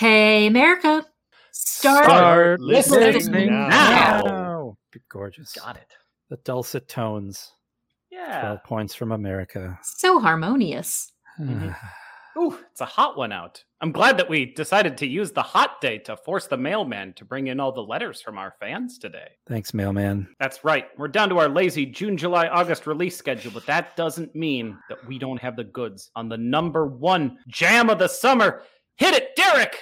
Hey, America. Start, Start listening listening now. now. Gorgeous. Got it. The dulcet tones. Yeah. 12 points from America. So harmonious. Mhm. Ooh, it's a hot one out. I'm glad that we decided to use the hot day to force the mailman to bring in all the letters from our fans today. Thanks, mailman. That's right. We're down to our lazy June, July, August release schedule, but that doesn't mean that we don't have the goods on the number one jam of the summer. Hit it, Derek!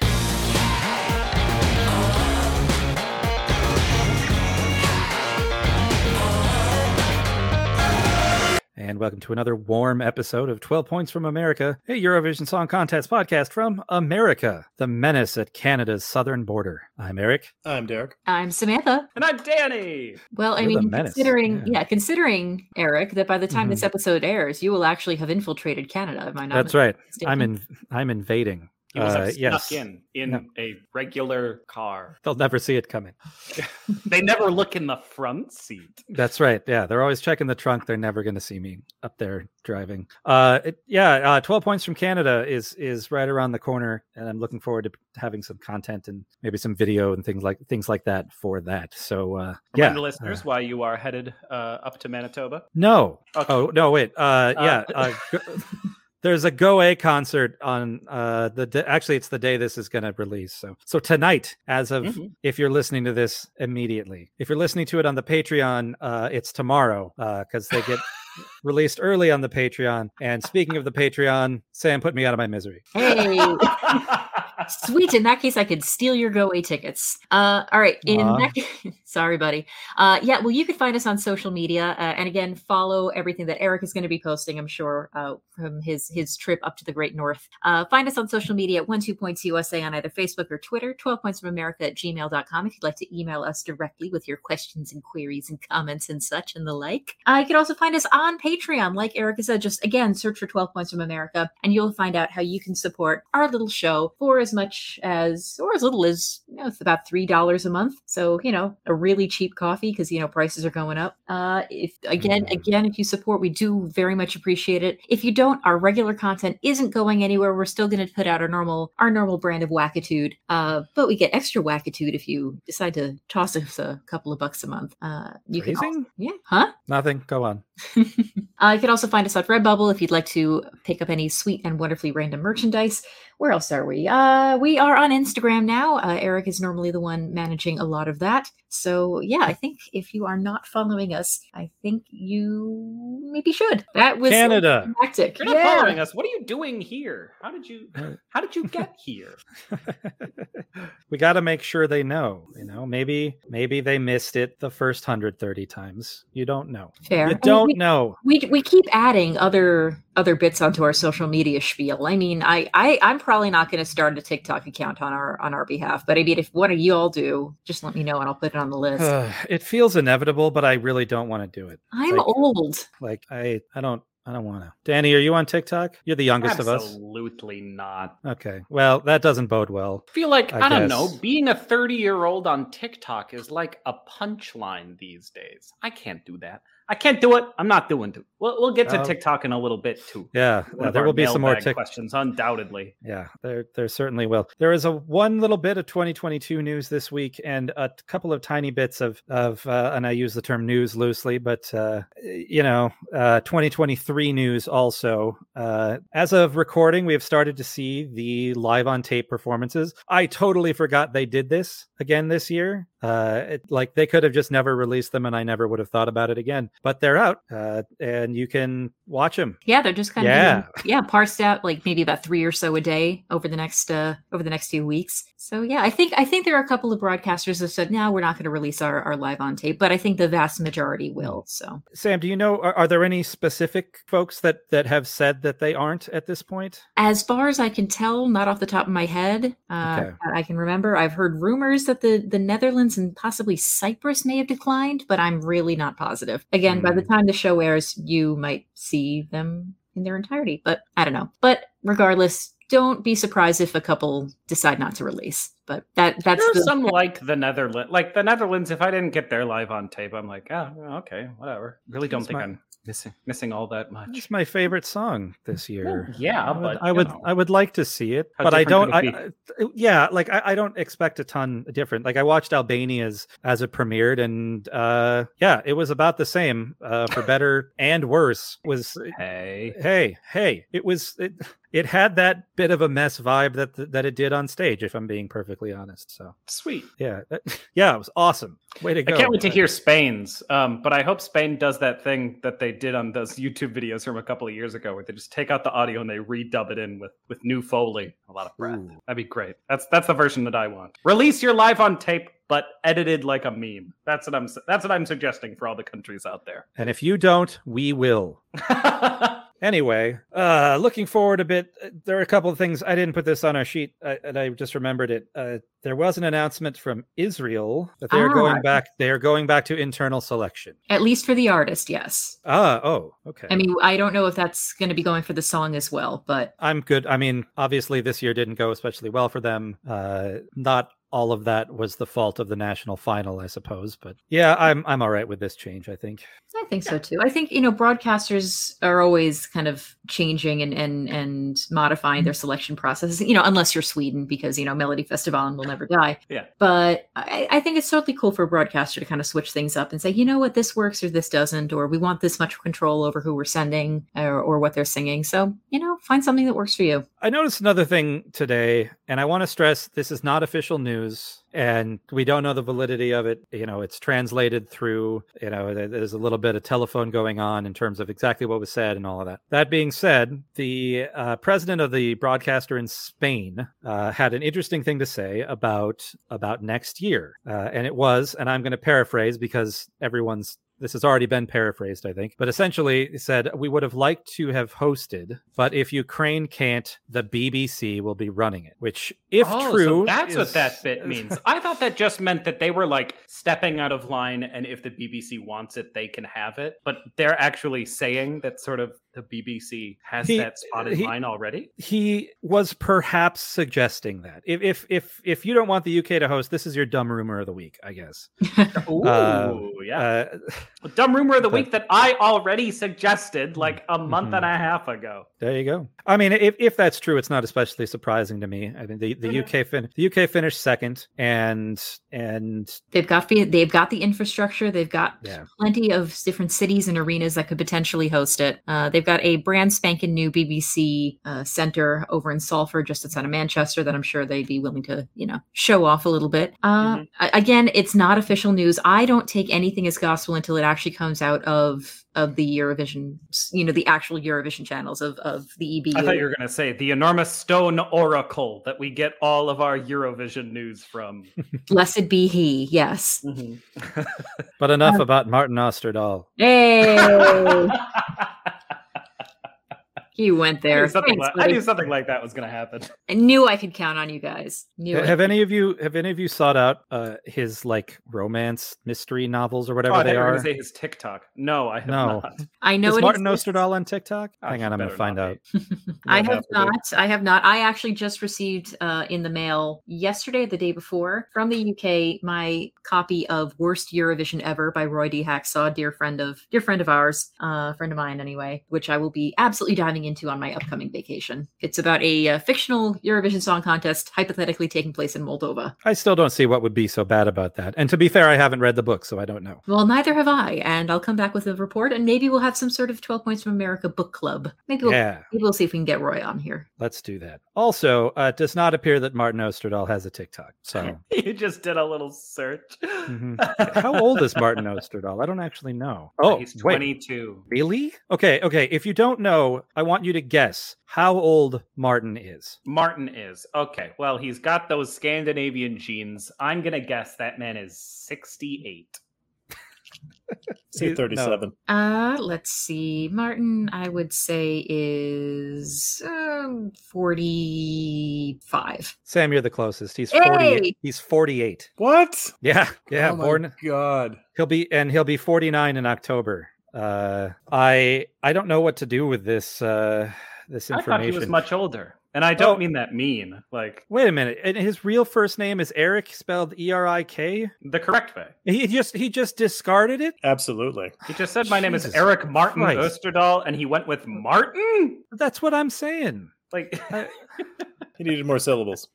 And welcome to another warm episode of 12 Points from America, a Eurovision Song Contest podcast from America, the menace at Canada's southern border. I'm Eric. I'm Derek. I'm Samantha. And I'm Danny. Well, I You're the mean, considering, yeah. yeah. considering, Eric, that by the time this Mhm. episode airs, you will actually have infiltrated Canada. Am I not That's right. mistaken? I'm in I'm invading. He was Uh, uh, yes. in in No. a regular car. They'll never see it coming. They never look in the front seat. That's right. Yeah, they're always checking the trunk. They're never going to see me up there driving. Uh, it, yeah, uh, twelve points from Canada is is right around the corner, and I'm looking forward to having some content and maybe some video and things like things like that for that. So uh, yeah, the listeners uh, why you are headed uh, up to Manitoba. no. Okay. Oh no, wait. Uh, yeah. Uh, go- There's a Go A concert on uh the d- actually it's the day this is going to release. So so tonight as of Mhm. if you're listening to this immediately. If you're listening to it on the Patreon, uh it's tomorrow uh cuz they get released early on the Patreon. And speaking of the Patreon, Sam put me out of my misery. Hey, sweet. In that case, I could steal your Go A tickets. Uh, all right. In Aw. that, sorry, buddy. Uh, yeah. Well, you can find us on social media, uh, and again, follow everything that Eric is going to be posting. I'm sure uh, from his his trip up to the Great North. Uh, find us on social media at one two points USA on either Facebook or Twitter. Twelve points from America at gmail.com if you'd like to email us directly with your questions and queries and comments and such and the like. Uh, you can also find us on Patreon, like Erica said. Just again, search for Twelve Points from America, and you'll find out how you can support our little show for as much as or as little as you know, it's about three dollars a month. So you know, a really cheap coffee because you know prices are going up. Uh, if again, Mhm. again, if you support, we do very much appreciate it. If you don't, our regular content isn't going anywhere. We're still going to put out our normal our normal brand of wackitude, uh, but we get extra wackitude if you decide to toss us a couple of bucks a month. Uh, you can, also, yeah, huh? Nothing. Go on. uh, you can also find us on Redbubble if you'd like to pick up any sweet and wonderfully random merchandise. Where else are we? Uh, we are on Instagram now. Uh, Eric is normally the one managing a lot of that. So yeah, I think if you are not following us, I think you maybe should. That was Canada. Tactic. You're not Yeah. following us. What are you doing here? How did you how did you get here? we got to make sure they know, you know. Maybe maybe they missed it the first 130 times. You don't know. Fair. You I mean, don't we- know. we we keep adding other other bits onto our social media spiel. I mean, I, I I'm probably not going to start a TikTok account on our on our behalf, but I mean, if one of you all do, just let me know and I'll put it on the list. Uh, it feels inevitable, but I really don't want to do it. I'm like- old. Like I, I don't, I don't want to. Danny, are you on TikTok? You're the youngest of us. Absolutely not. Okay. Well, that doesn't bode well. I feel like I I, don't know. Being a 30 year old on TikTok is like a punchline these days. I can't do that. I can't do it. I'm not doing it. We'll, we'll get to Oh. TikTok in a little bit too. Yeah, uh, there will be some more Tik. questions, undoubtedly. Yeah, there, there certainly will. There is a one little bit of 2022 news this week, and a couple of tiny bits of of, uh, and I use the term news loosely, but uh, you know, uh, 2023 news also. Uh, as of recording, we have started to see the live on tape performances. I totally forgot they did this again this year. Uh, it, like they could have just never released them, and I never would have thought about it again. But they're out, uh, and you can watch them. Yeah, they're just kind of Yeah. yeah parsed out like maybe about three or so a day over the next uh over the next few weeks. So yeah, I think I think there are a couple of broadcasters that said no, we're not going to release our, our live on tape, but I think the vast majority will. So Sam, do you know are, are there any specific folks that that have said that they aren't at this point? as far as I can tell, not off the top of my head, uh, Okay. I can remember. I've heard rumors that the the Netherlands and possibly Cyprus may have declined, but I'm really not positive. Again, by the Hmm. time the show airs, you might see them in their entirety, but I don't know. But regardless, don't be surprised if a couple decide not to release. But that that's the, some like the Netherlands, like the Netherlands. If I didn't get their live on tape, I'm like, oh, okay, whatever. Really don't That's think I'm missing missing all that much. It's my favorite song this year. Well, yeah, I would, but I would, know. I would like to see it, How but I don't. I, I- yeah, like I, I don't expect a ton different. Like I watched Albania's as it premiered, and uh, yeah, it was about the same uh, for better and worse. Was Hey, hey, hey, it was it. It had that bit of a mess vibe that that it did on stage. If I'm being perfectly honest, so sweet. yeah, that- yeah, it was awesome. Way to go I can't wait to hear Spain's. Um, but I hope Spain does that thing that they did on those YouTube videos from a couple of years ago, where they just take out the audio and they redub it in with with new foley, a lot of breath. Ooh. That'd be great. That's that's the version that I want. Release your live on tape, but edited like a meme. That's what I'm. That's what I'm suggesting for all the countries out there. And if you don't, we will. Anyway, uh, looking forward a bit, uh, there are a couple of things. I didn't put this on our sheet, uh, and I just remembered it. Uh, there was an announcement from Israel that they are Ah. going back. They are going back to internal selection. At least for the artist, yes. Ah, oh, okay. I mean, I don't know if that's going to be going for the song as well, but I'm good. I mean, obviously, this year didn't go especially well for them. Uh, not all of that was the fault of the national final, I suppose. But yeah, I'm I'm all right with this change. I think. I think so too. I think you know broadcasters are always kind of changing and and and modifying their mm-hmm. selection processes. You know, unless you're Sweden, because you know Melody Festival will never die. Yeah. But I, I think it's totally cool for a broadcaster to kind of switch things up and say, you know what, this works or this doesn't, or we want this much control over who we're sending or, or what they're singing. So you know, find something that works for you. I noticed another thing today, and I want to stress this is not official news, and we don't know the validity of it. You know, it's translated through, you know, there's a little bit of telephone going on in terms of exactly what was said and all of that. That being said, the uh, president of the broadcaster in Spain uh, had an interesting thing to say about about next year, uh, and it was, and I'm going to paraphrase because everyone's this has already been paraphrased, I think, but essentially it said we would have liked to have hosted, but if Ukraine can't, the BBC will be running it. Which, if Oh, so true, that's what that bit means. I thought that just meant that they were like stepping out of line, and if the BBC wants it, they can have it. But they're actually saying that sort of the BBC has He- that spotted he- line already. he was perhaps suggesting that if if if if you don't want the UK to host, this is your dumb rumor of the week, I guess. Ooh, Uh, yeah. Uh, dumb rumor of the but- week that I already suggested like a month Mhm. and a half ago. there you go. I mean, if, if that's true, it's not especially surprising to me. I mean, the, the Mhm. UK fin- the UK finished second, and and They've got the- they've got the infrastructure. They've got Yeah. plenty of different cities and arenas that could potentially host it. Uh, they've got a brand spanking new BBC uh, center over in Salford, just outside of Manchester, that I'm sure they'd be willing to you know show off a little bit. Uh, a- Again, it's not official news. I don't take anything as gospel until it actually comes out of of the Eurovision, you know, the actual Eurovision channels of of the EBU. I thought you were going to say the enormous stone oracle that we get all of our Eurovision news from. Blessed be he. Yes. but enough Uh, about Martin Osterdahl. Hey, he went I, there. knew something Thanks, like, I knew something like that was going to happen. I knew I could count on you guys. Knew it. Have any of you have any of you sought out uh, his like romance mystery novels or Oh, whatever I thought they you are? going to say his TikTok. No, I have No. not. I know Is it Martin exists. Osterdahl on TikTok? Oh, Hang on, I'm gonna find out. I have have be. not. I have not. I actually just received uh, in the mail yesterday, the day before, from the UK, my copy of "Worst Eurovision Ever" by Roy D. Hacksaw, dear friend of dear friend of ours, uh, friend of mine anyway, which I will be absolutely diving into on my upcoming vacation. It's about a uh, fictional Eurovision Song Contest, hypothetically taking place in Moldova. I still don't see what would be so bad about that. And to be fair, I haven't read the book, so I don't know. Well, neither have I, and I'll come back with a report, and maybe we'll have some sort of Twelve Points from America book club. Maybe we'll, Yeah, maybe we'll see if we can get Roy on here. let's do that. Also, uh, it does not appear that Martin Osterdahl has a TikTok. So, You just did a little search. Mhm. how old is Martin Osterdahl? I don't actually know. Oh, he's wait, 22. really? Okay, okay. If you don't know, I want you to guess how old Martin is. Martin is. Okay. Well, he's got those Scandinavian genes. I'm going to guess that man is 68. Say No. 37. Uh, let's see. Martin, I would say is um, 45. Sam, you're the closest. He's Hey! 48. He's 48. What? Yeah, yeah. oh my born God. He'll be and he'll be 49 in October. Uh I I don't know what to do with this uh this I thought he was much older. And I don't Oh. mean that mean. Like Wait a minute. And his real first name is Eric, spelled E R I K. the correct way. He just he just discarded it. Absolutely. He just said my name is Eric Martin Christ. Osterdahl, and he went with Martin. That's what I'm saying. Like He needed more syllables.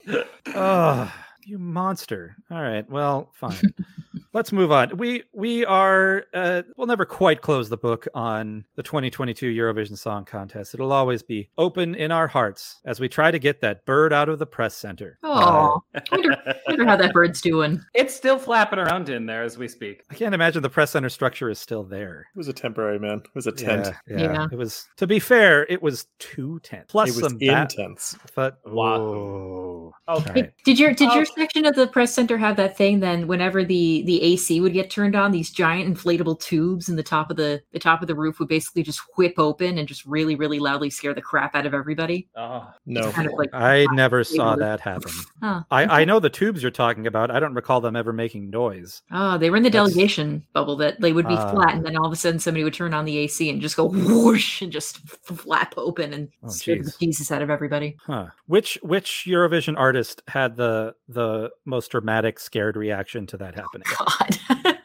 Oh, you monster. All right. Well, fine. Let's move on. We we are uh, we'll never quite close the book on the 2022 Eurovision Song Contest. It'll always be open in our hearts as we try to get that bird out of the press center. Uh, Oh, wonder, wonder how that bird's doing. it's still flapping around in there as we speak. I can't imagine the press center structure is still there. It was a temporary man. It was a tent. Yeah, yeah. Yeah. It was to be fair, it was two tents plus It was some bat- intense. But Wahoo. Okay. All right. Did your did your Oh. section of the press center have that thing then whenever the the AC would get turned on, these giant inflatable tubes in the top of the the top of the roof would basically just whip open and just really, really loudly scare the crap out of everybody? Oh, No. Kind of like I never saw Maybe. that happen. Huh. I, I know the tubes you're talking about. I don't recall them ever making noise. Oh, they were in the That's- delegation bubble that they would be Ah. flat, and then all of a sudden somebody would turn on the AC and just go whoosh and just flap open and Oh, scare the jeez. Jesus out of everybody. Huh. Which which Eurovision artist had the the most dramatic scared reaction to that happening? God,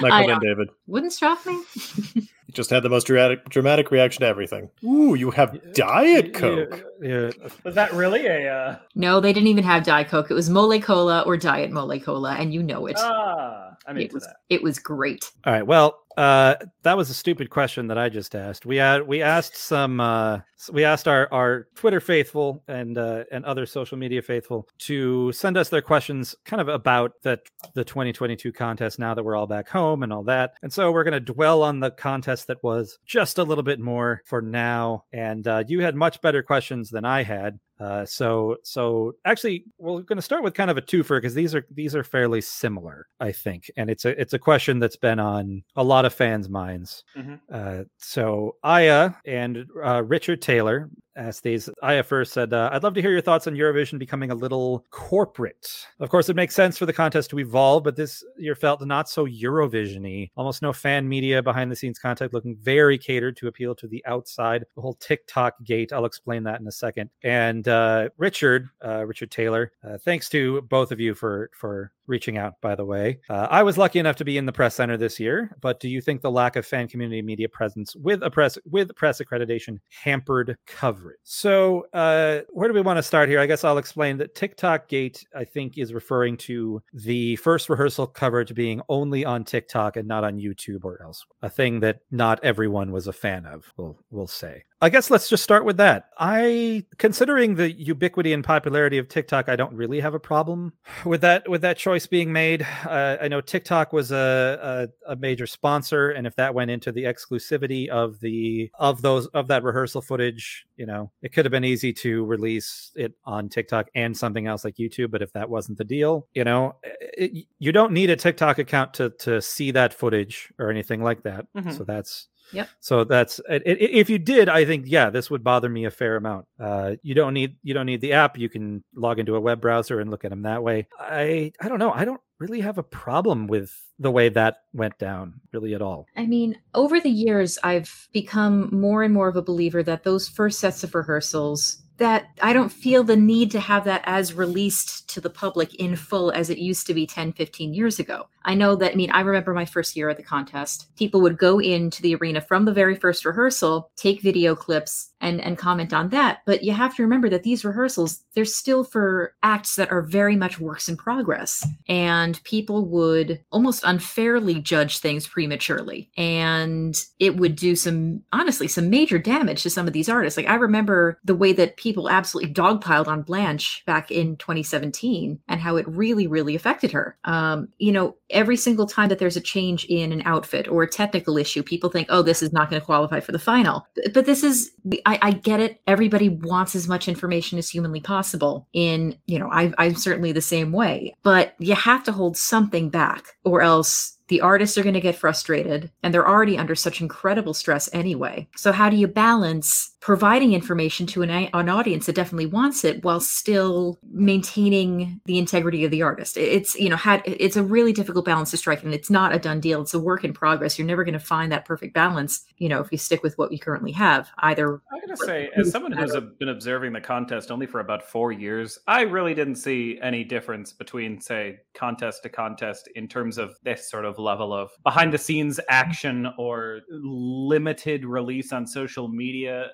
Michael I Ben. David. wouldn't stop me. Just had the most dramatic dramatic reaction to everything. Ooh, you have Diet Coke. Yeah, was that really a? Uh... No, they didn't even have Diet Coke. It was Mole Cola or Diet Mole Cola, and you know it. Ah, I'm it into was that. it was great. All right. Well, uh, that was a stupid question that I just asked. We had we asked some uh, we asked our our Twitter faithful and uh, and other social media faithful to send us their questions, kind of about the the 2022 contest. Now that we're all back home and all that, and so we're going to dwell on the contest that was just a little bit more for now. And uh, you had much better questions than I had. Uh, so so actually we're going to start with kind of a twofer because these are these are fairly similar I think and it's a it's a question that's been on a lot of fans minds Mhm. uh, so Aya and uh, Richard Taylor asked these. Aya first said uh, I'd love to hear your thoughts on Eurovision becoming a little corporate. Of course it makes sense for the contest to evolve but this year felt not so Eurovision-y. Almost no fan media behind the scenes content looking very catered to appeal to the outside. The whole TikTok gate I'll explain that in a second. And uh, Richard, uh, Richard Taylor, uh, thanks to both of you for for reaching out. By the way, uh, I was lucky enough to be in the press center this year, but do you think the lack of fan community media presence with a press with press accreditation hampered coverage? So, uh, where do we want to start here? I guess I'll explain that TikTok Gate, I think, is referring to the first rehearsal coverage being only on TikTok and not on YouTube or else. A thing that not everyone was a fan of. We'll we'll say. I guess let's just start with that. I considering the ubiquity and popularity of TikTok, I don't really have a problem with that with that choice being made. Uh, I know TikTok was a, a a major sponsor, and if that went into the exclusivity of the of those of that rehearsal footage, you know, it could have been easy to release it on TikTok and something else like YouTube. But if that wasn't the deal, you know, it, you don't need a TikTok account to to see that footage or anything like that. Mhm. So that's Yep. so that's if you did, I think yeah, this would bother me a fair amount. Uh, you don't need you don't need the app. You can log into a web browser and look at them that way. I I don't know. I don't really have a problem with the way that went down really at all. I mean, over the years, I've become more and more of a believer that those first sets of rehearsals, that I don't feel the need to have that as released to the public in full as it used to be 10, 15 years ago. I know that, I mean, I remember my first year at the contest. People would go into the arena from the very first rehearsal, take video clips, and, and comment on that. But you have to remember that these rehearsals, they're still for acts that are very much works in progress. And people would almost unfairly judge things prematurely. And it would do some, honestly, some major damage to some of these artists. Like I remember the way that people absolutely dogpiled on Blanche back in 2017 and how it really, really affected her. Um, you know, every single time that there's a change in an outfit or a technical issue, people think, oh, this is not going to qualify for the final. But, but this is, I, I get it. Everybody wants as much information as humanly possible. In, you know, I, I'm certainly the same way, but you have to hold something back or else the artists are going to get frustrated and they're already under such incredible stress anyway. So how do you balance providing information to an, an audience that definitely wants it while still maintaining the integrity of the artist? It's you know had it's a really difficult balance to strike and it's not a done deal. It's a work in progress. You're never going to find that perfect balance you know if you stick with what you currently have either i'm going to say as someone who's uh, been observing the contest only for about four years i really didn't see any difference between say contest to contest in terms of this sort of level of behind the scenes mm-hmm. action or limited release on social media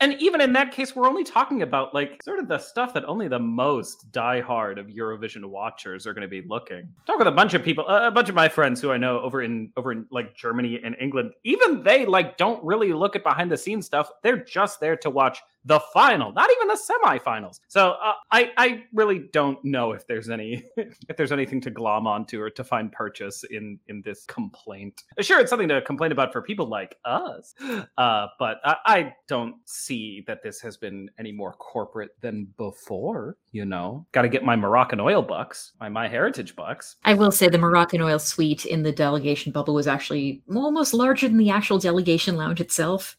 and even in that case, we're only talking about like sort of the stuff that only the most diehard of Eurovision watchers are going to be looking. Talk with a bunch of people, a bunch of my friends who I know over in over in like Germany and England. Even they like don't really look at behind the scenes stuff. They're just there to watch the final, not even the semifinals. So uh, I I really don't know if there's any if there's anything to glom onto or to find purchase in in this complaint. Sure, it's something to complain about for people like us, uh, but I, I don't see that this has been any more corporate than before. You know, got to get my Moroccan oil bucks, my my heritage bucks. I will say the Moroccan oil suite in the delegation bubble was actually almost larger than the actual delegation lounge itself.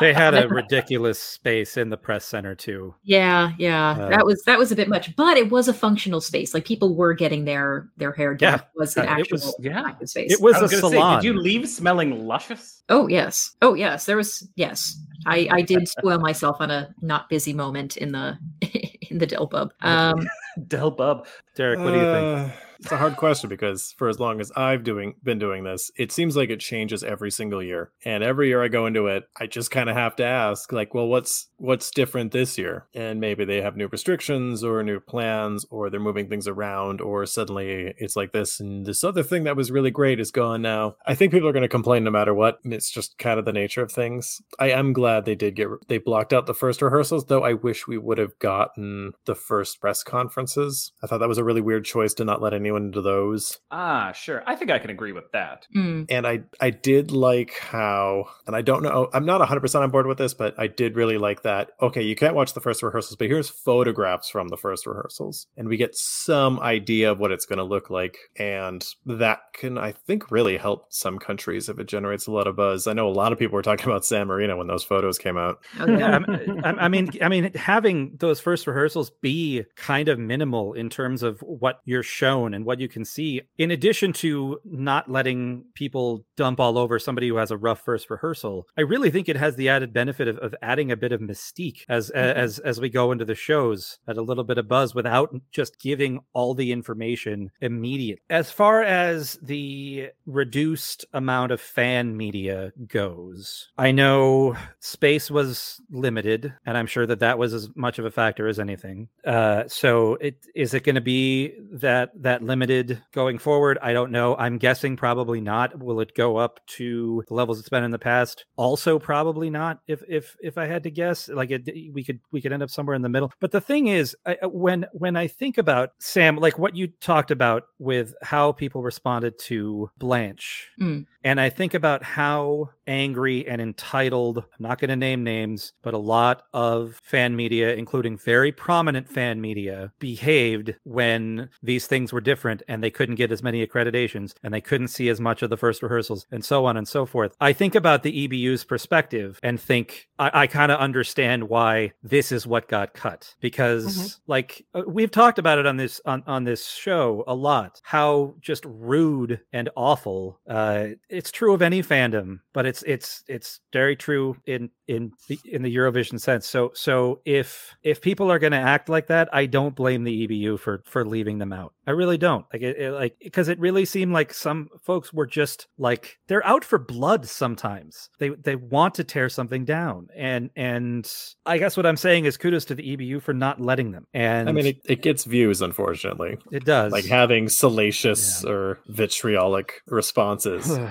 they had a ridiculous space in the press center too. Yeah, yeah, uh, that was that was a bit much, but it was a functional space. Like people were getting their their hair done. Yeah, it was an actual was, yeah. space. It was, was a salon. Say, did you leave smelling luscious? Oh yes, oh yes. There was yes. I I did spoil myself on a not busy moment in the in the Del Bub. Um, Del Bub. Derek, what do you think? Uh, it's a hard question because for as long as I've doing been doing this, it seems like it changes every single year. And every year I go into it, I just kind of have to ask like, well, what's what's different this year? And maybe they have new restrictions or new plans or they're moving things around or suddenly it's like this and this other thing that was really great is gone now. I think people are going to complain no matter what. It's just kind of the nature of things. I am glad they did get they blocked out the first rehearsals, though I wish we would have gotten the first press conferences. I thought that was a really weird choice to not let anyone into those. Ah, sure. I think I can agree with that. Mm. And I I did like how, and I don't know, I'm not 100% on board with this, but I did really like that. Okay, you can't watch the first rehearsals, but here's photographs from the first rehearsals. And we get some idea of what it's going to look like. And that can, I think, really help some countries if it generates a lot of buzz. I know a lot of people were talking about San Marino when those photos came out. Oh, yeah. I, I mean, I mean, having those first rehearsals be kind of minimal in terms of what you're shown and and what you can see, in addition to not letting people dump all over somebody who has a rough first rehearsal, I really think it has the added benefit of, of adding a bit of mystique as mm-hmm. as as we go into the shows, add a little bit of buzz without just giving all the information immediately. As far as the reduced amount of fan media goes, I know space was limited, and I'm sure that that was as much of a factor as anything. Uh, so, it is it going to be that that limited going forward? I don't know. I'm guessing probably not. Will it go up to the levels it's been in the past? Also, probably not. If if if I had to guess, like it, we could we could end up somewhere in the middle. But the thing is, I, when when I think about Sam, like what you talked about with how people responded to Blanche, mm. and I think about how angry and entitled. I'm not going to name names, but a lot of fan media, including very prominent fan media, behaved when these things were different different and they couldn't get as many accreditations and they couldn't see as much of the first rehearsals and so on and so forth. I think about the EBU's perspective and think I, I kind of understand why this is what got cut because mm-hmm. like uh, we've talked about it on this on, on this show a lot how just rude and awful uh, it's true of any fandom but it's it's it's very true in in the in the Eurovision sense so so if if people are going to act like that I don't blame the EBU for for leaving them out I really don't like it, it like because it really seemed like some folks were just like they're out for blood sometimes. They they want to tear something down, and and I guess what I'm saying is kudos to the EBU for not letting them. And I mean, it, it gets views, unfortunately. It does. Like having salacious yeah. or vitriolic responses.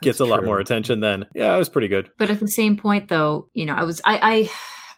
gets a lot more attention then yeah it was pretty good but at the same point though you know i was i i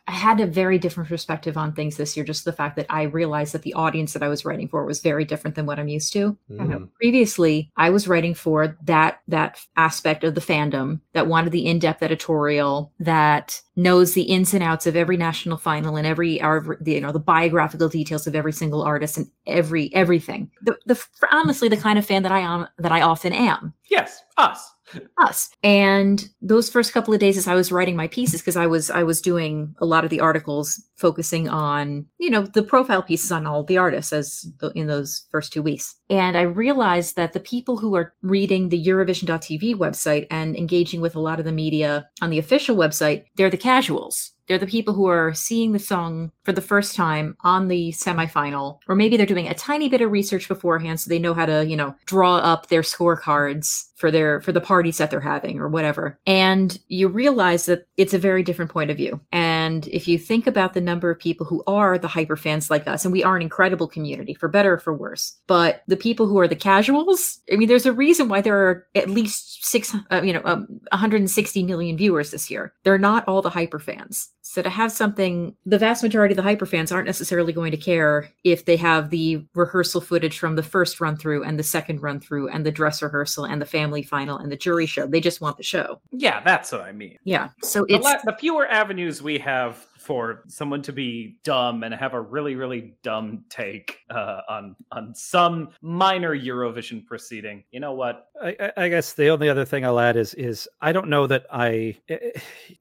I had a very different perspective on things this year. Just the fact that I realized that the audience that I was writing for was very different than what I'm used to. Mm. Previously, I was writing for that that aspect of the fandom that wanted the in-depth editorial, that knows the ins and outs of every national final and every our the, you know the biographical details of every single artist and every everything. The, the honestly the kind of fan that I am that I often am. Yes, us us and those first couple of days as i was writing my pieces because i was i was doing a lot of the articles focusing on you know the profile pieces on all the artists as the, in those first two weeks. And i realized that the people who are reading the eurovision.tv website and engaging with a lot of the media on the official website they're the casuals they're the people who are seeing the song for the first time on the semifinal, or maybe they're doing a tiny bit of research beforehand so they know how to, you know, draw up their scorecards for their for the parties that they're having or whatever. And you realize that it's a very different point of view. And if you think about the number of people who are the hyper fans like us, and we are an incredible community for better or for worse, but the people who are the casuals, I mean, there's a reason why there are at least six, uh, you know, um, 160 million viewers this year. They're not all the hyper fans. So to have something, the vast majority of the hyper fans aren't necessarily going to care if they have the rehearsal footage from the first run through and the second run through and the dress rehearsal and the family final and the jury show. They just want the show. Yeah, that's what I mean. Yeah. So The, it's la- the fewer avenues we have for someone to be dumb and have a really, really dumb take uh, on on some minor Eurovision proceeding. You know what? I, I- guess the only other thing I'll add is is I don't know that I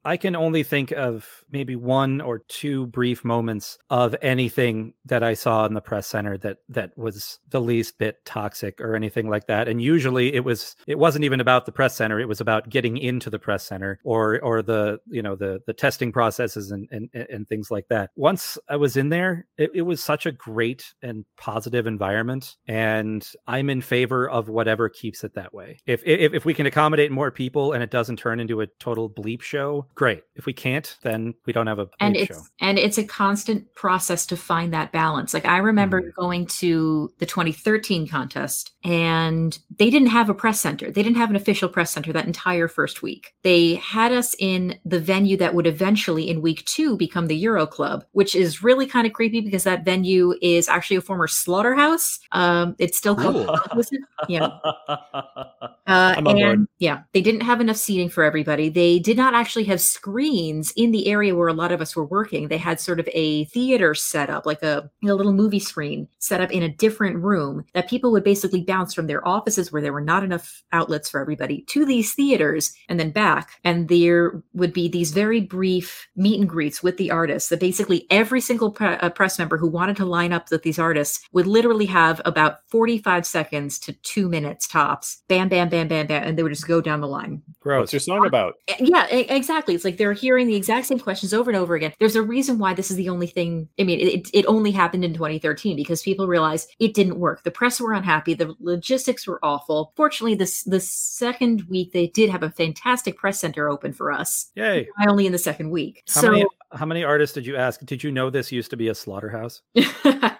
I can only think of maybe one or two brief moments of anything that I saw in the press center that that was the least bit toxic or anything like that. And usually it was it wasn't even about the press center. It was about getting into the press center or or the you know the the testing processes and and, and things like that. Once I was in there, it, it was such a great and positive environment, and I'm in favor of whatever keeps it that way. If if if we can accommodate more people and it doesn't turn into a total bleep show, great. If we can't, then we don't have a bleep and show. it's and it's a constant process to find that balance like i remember Mhm. going to the 2013 contest and they didn't have a press center they didn't have an official press center that entire first week they had us in the venue that would eventually in week two become the euro club which is really kind of creepy because that venue is actually a former slaughterhouse um it's still called Cool. Yeah uh, I'm board. and yeah, they didn't have enough seating for everybody. They did not actually have screens in the area where a lot of us were working. They had sort of a theater set up, like a, a little movie screen set up in a different room that people would basically bounce from their offices where there were not enough outlets for everybody to these theaters and then back. And there would be these very brief meet and greets with the artists that basically every single pre- uh, press member who wanted to line up with these artists would literally have about 45 seconds to two minutes tops. Bam, bam, bam, bam, bam. And they would just go down the line. Gross. What's your song about? Eh, Yeah, exactly. It's like they're hearing the exact same questions over and over again. There's a reason why this is the only thing. I mean, it, it only happened in 2013 because people realized it didn't work. The press were unhappy. The logistics were awful. Fortunately, this the second week they did have a fantastic press center open for us. Yay. I only in the second week. How so many how many artists did you ask? Did you know this used to be a slaughterhouse?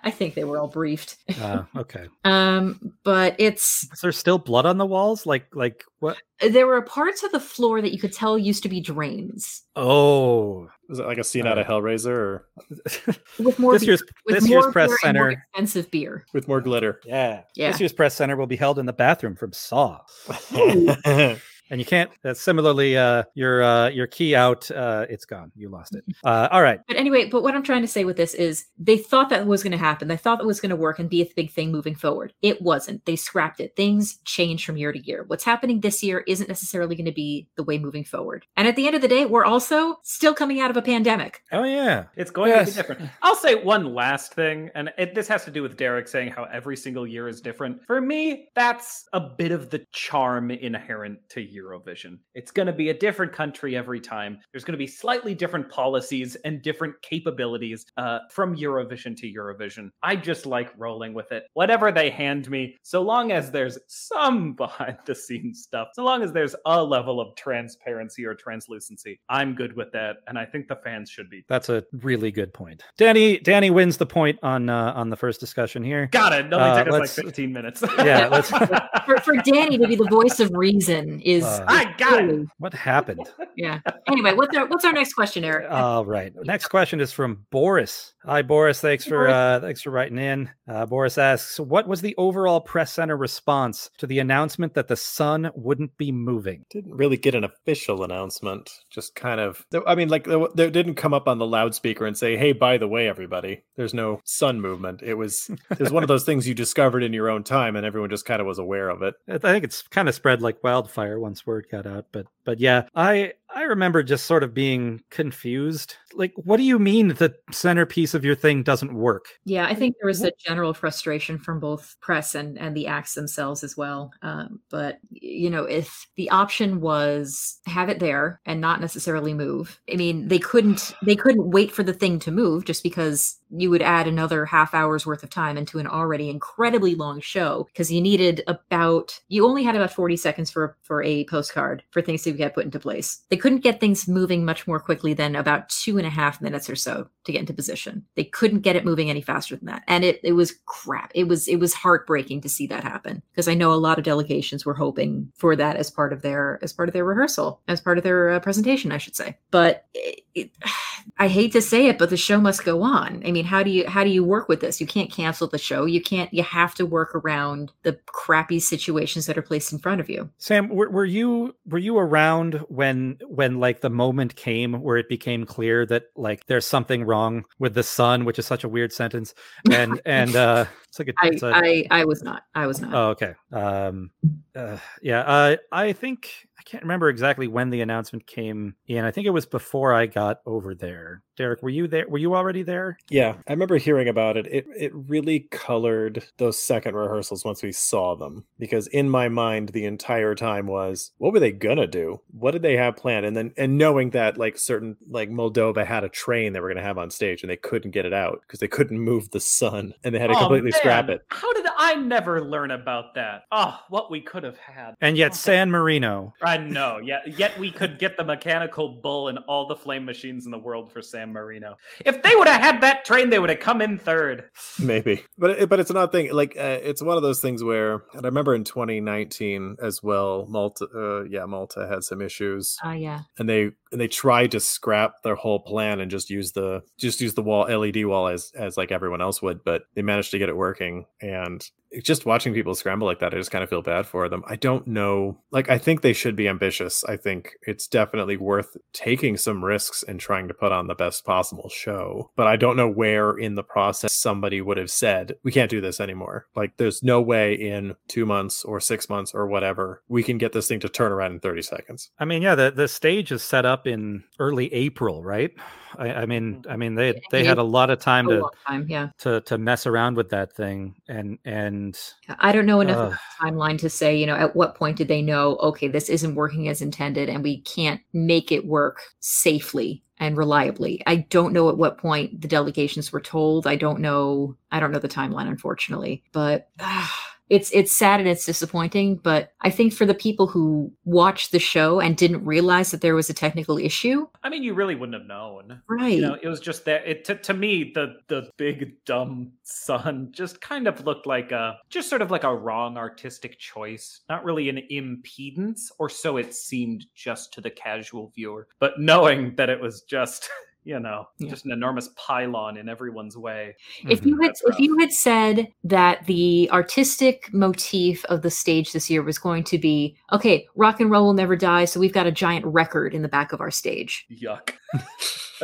I think they were all briefed. Uh, okay. Um, but it's Is there still blood on the walls? Like like what? there were parts of the floor that you could tell used to be drains Oh. Is it like a scene out of Hellraiser or with more this beer- year's with this year's press beer and more center. expensive beer. with more glitter? Yeah. Yeah. This year's press center will be held in the bathroom from Saw. And you can't uh, similarly uh your uh your key out uh it's gone. You lost it. Uh all right. But anyway, but what I'm trying to say with this is they thought that was going to happen. They thought that was going to work and be a big thing moving forward. It wasn't. They scrapped it. Things change from year to year. What's happening this year isn't necessarily going to be the way moving forward. And at the end of the day, we're also still coming out of a pandemic. Oh yeah. It's going to be different. I'll say one last thing, and it, this has to do with Derek saying how every single year is different. For me, that's a bit of the charm inherent to Eurovision. It's going to be a different country every time. There's going to be slightly different policies and different capabilities uh, from Eurovision to Eurovision. I just like rolling with it. Whatever they hand me, so long as there's some behind the scenes stuff, so long as there's a level of transparency or translucency, I'm good with that. And I think the fans should be That's a really good point. Danny Danny wins the point on uh on the first discussion here. Got it. It only Uh, took us like 15 minutes. Yeah, let's- For, for Danny to be the voice of reason is is. Uh, I got it. What happened? Yeah. Anyway, what's our what's our next question, Eric? All right. Next question is from Boris. Hi, Boris. Thanks for uh, thanks for writing in. Uh, Boris asks, "What was the overall press center response to the announcement that the sun wouldn't be moving?" Didn't really get an official announcement. Just kind of. I mean, like they they didn't come up on the loudspeaker and say, "Hey, by the way, everybody, there's no sun movement." It was it was one of those things you discovered in your own time, and everyone just kind of was aware of it. I think it's kind of spread like wildfire once word got out. But but yeah, I I remember just sort of being confused. Like, what do you mean the centerpiece of your thing doesn't work? Yeah, I think there was a general frustration from both press and and the acts themselves as well. Um, but you know, if the option was have it there and not necessarily move, I mean, they couldn't they couldn't wait for the thing to move just because you would add another half hour's worth of time into an already incredibly long show because you needed about you only had about 40 seconds for for a postcard for things to get put into place they couldn't get things moving much more quickly than about two and a half minutes or so to get into position they couldn't get it moving any faster than that and it, it was crap it was it was heartbreaking to see that happen because i know a lot of delegations were hoping for that as part of their as part of their rehearsal as part of their uh, presentation i should say but it, it, I hate to say it, but the show must go on. I mean, how do you how do you work with this? You can't cancel the show. You can't. You have to work around the crappy situations that are placed in front of you. Sam, were, were you were you around when when like the moment came where it became clear that like there's something wrong with the sun, which is such a weird sentence, and and uh, it's like a, I, it's a I I was not. I was not. Oh, okay. Um, uh, yeah. Uh, I think I can't remember exactly when the announcement came in. I think it was before I got over there. Derek, were you there? Were you already there? Yeah, I remember hearing about it. It it really colored those second rehearsals once we saw them because in my mind the entire time was what were they gonna do? What did they have planned? And then and knowing that like certain like Moldova had a train they were gonna have on stage and they couldn't get it out because they couldn't move the sun and they had to Oh, completely scrap it. How did I never learn about that? Oh, what we could have had. And yet, Oh. San Marino. I know. Yeah, yet we could get the mechanical bull and all the flame machines in the world for San Marino. If they would have had that train, they would have come in third. Maybe, but it, but it's an odd thing. Like uh, it's one of those things where, and I remember in 2019 as well. Malta, uh, yeah, Malta had some issues, Uh, yeah. and they and they tried to scrap their whole plan and just use the just use the wall LED wall as as like everyone else would, but they managed to get it working. And it's just watching people scramble like that, I just kind of feel bad for them. I don't know. Like I think they should be ambitious. I think it's definitely worth taking some risks and trying to put on the best possible show. But I don't know where in the process somebody would have said, we can't do this anymore. Like there's no way in two months or six months or whatever we can get this thing to turn around in 30 seconds. I mean, yeah, the, the stage is set up in early April, right? I, I mean, I mean, they they had a lot of time to time. Yeah. to to mess around with that thing, and and I don't know enough the timeline to say, you know, at what point did they know, okay, this isn't working as intended and we can't make it work safely and reliably. I don't know at what point the delegations were told. I don't know. I don't know the timeline, unfortunately. But ah, it's it's sad and it's disappointing. But I think for the people who watched the show and didn't realize that there was a technical issue, I mean, you really wouldn't have known. right? You know, it was just that. It to, to me, the the big dumb sun just kind of looked like a just sort of like a wrong artistic choice. Not really an impedance, or so it seemed just to the casual viewer. But knowing that it was just. You know, Yeah. just an enormous pylon in everyone's way. if you mm-hmm. had That's if rough. you had said that the artistic motif of the stage this year was going to be okay rock and roll will never die so we've got a giant record in the back of our stage Yuck.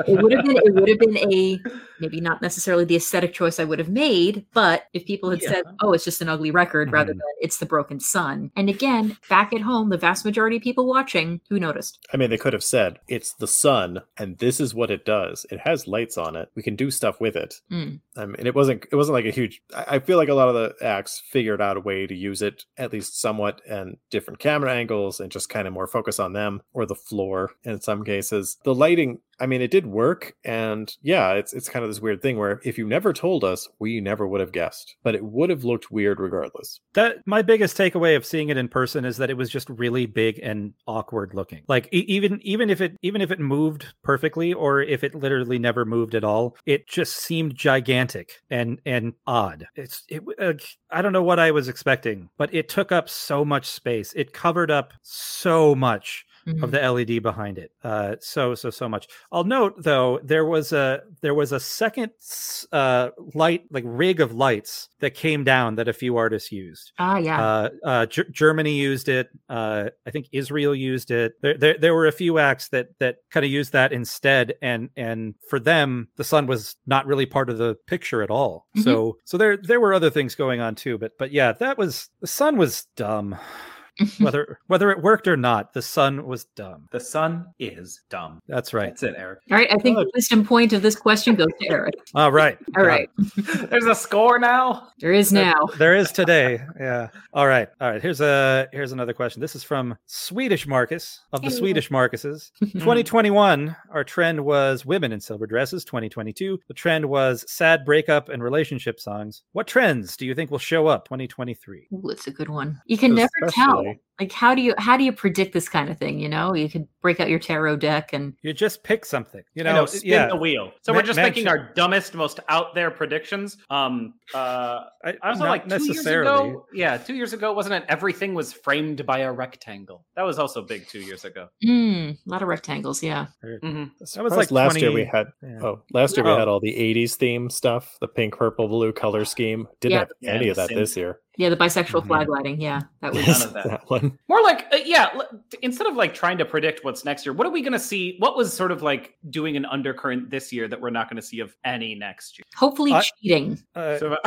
it would have been it would have been a maybe not necessarily the aesthetic choice i would have made but if people had said oh it's just an ugly record rather Mhm. than it's the broken sun and again back at home the vast majority of people watching who noticed I mean, they could have said it's the sun, and this is what it does. It has lights on it. We can do stuff with it. Mm. I mean, it wasn't. It wasn't like a huge. I I feel like a lot of the acts figured out a way to use it at least somewhat, and different camera angles, and just kind of more focus on them or the floor in some cases. The lighting. I mean, it did work, and yeah, it's it's kind of of this weird thing where if you never told us, we never would have guessed, but it would have looked weird regardless. That my biggest takeaway of seeing it in person is that it was just really big and awkward looking. Like e- even even if it even if it moved perfectly or if it literally never moved at all, it just seemed gigantic and and odd. It's it uh, I don't know what I was expecting, but it took up so much space. It covered up so much Mhm. of the LED behind it. Uh, so so so much. I'll note though there was a there was a second uh, light like rig of lights that came down that a few artists used. ah, yeah. Uh, uh, Ger- Germany used it. Uh, I think Israel used it. There, there, there were a few acts that that kind of used that instead, and and for them, the sun was not really part of the picture at all. Mhm. So so there there were other things going on too. But but yeah, that was the sun was dumb. whether whether it worked or not, the sun was dumb. The sun is dumb. That's right. That's it, Eric. All right. I think Good. the wisdom point of this question goes to Eric. All right. All Got right. it. There's a score now. There is now. There is today. Yeah. All right. All right. Here's a here's another question. This is from Swedish Marcus of the Hey. Swedish Marcuses. 2021, our trend was women in silver dresses. 2022, the trend was sad breakup and relationship songs. What trends do you think will show up 2023? Ooh, it's a good one. You can never tell. Especially- Like, how do you how do you predict this kind of thing? You know, you could break out your tarot deck and You just pick something. You You know, know, spin yeah. the wheel. So Ma- we're just man- making our dumbest, most out there predictions. Um, uh, I, I was like two years necessarily. ago. Yeah, two years ago, wasn't it? Everything was framed by a rectangle. That was also big two years ago. mm, a lot of rectangles. Yeah. hmm That was like last year we had Yeah. oh last year Oh. we had all the 80s theme stuff, the pink, purple, blue color scheme. Didn't Yeah. have Yeah, any of the that this year. Yeah, the bisexual Mhm. flag lighting. Yeah, that was. None of that. that. one. More like, uh, yeah. l- Instead of like trying to predict what's next year, what are we going to see? What was sort of like doing an undercurrent this year that we're not going to see of any next year? Hopefully, I- cheating. Uh, So,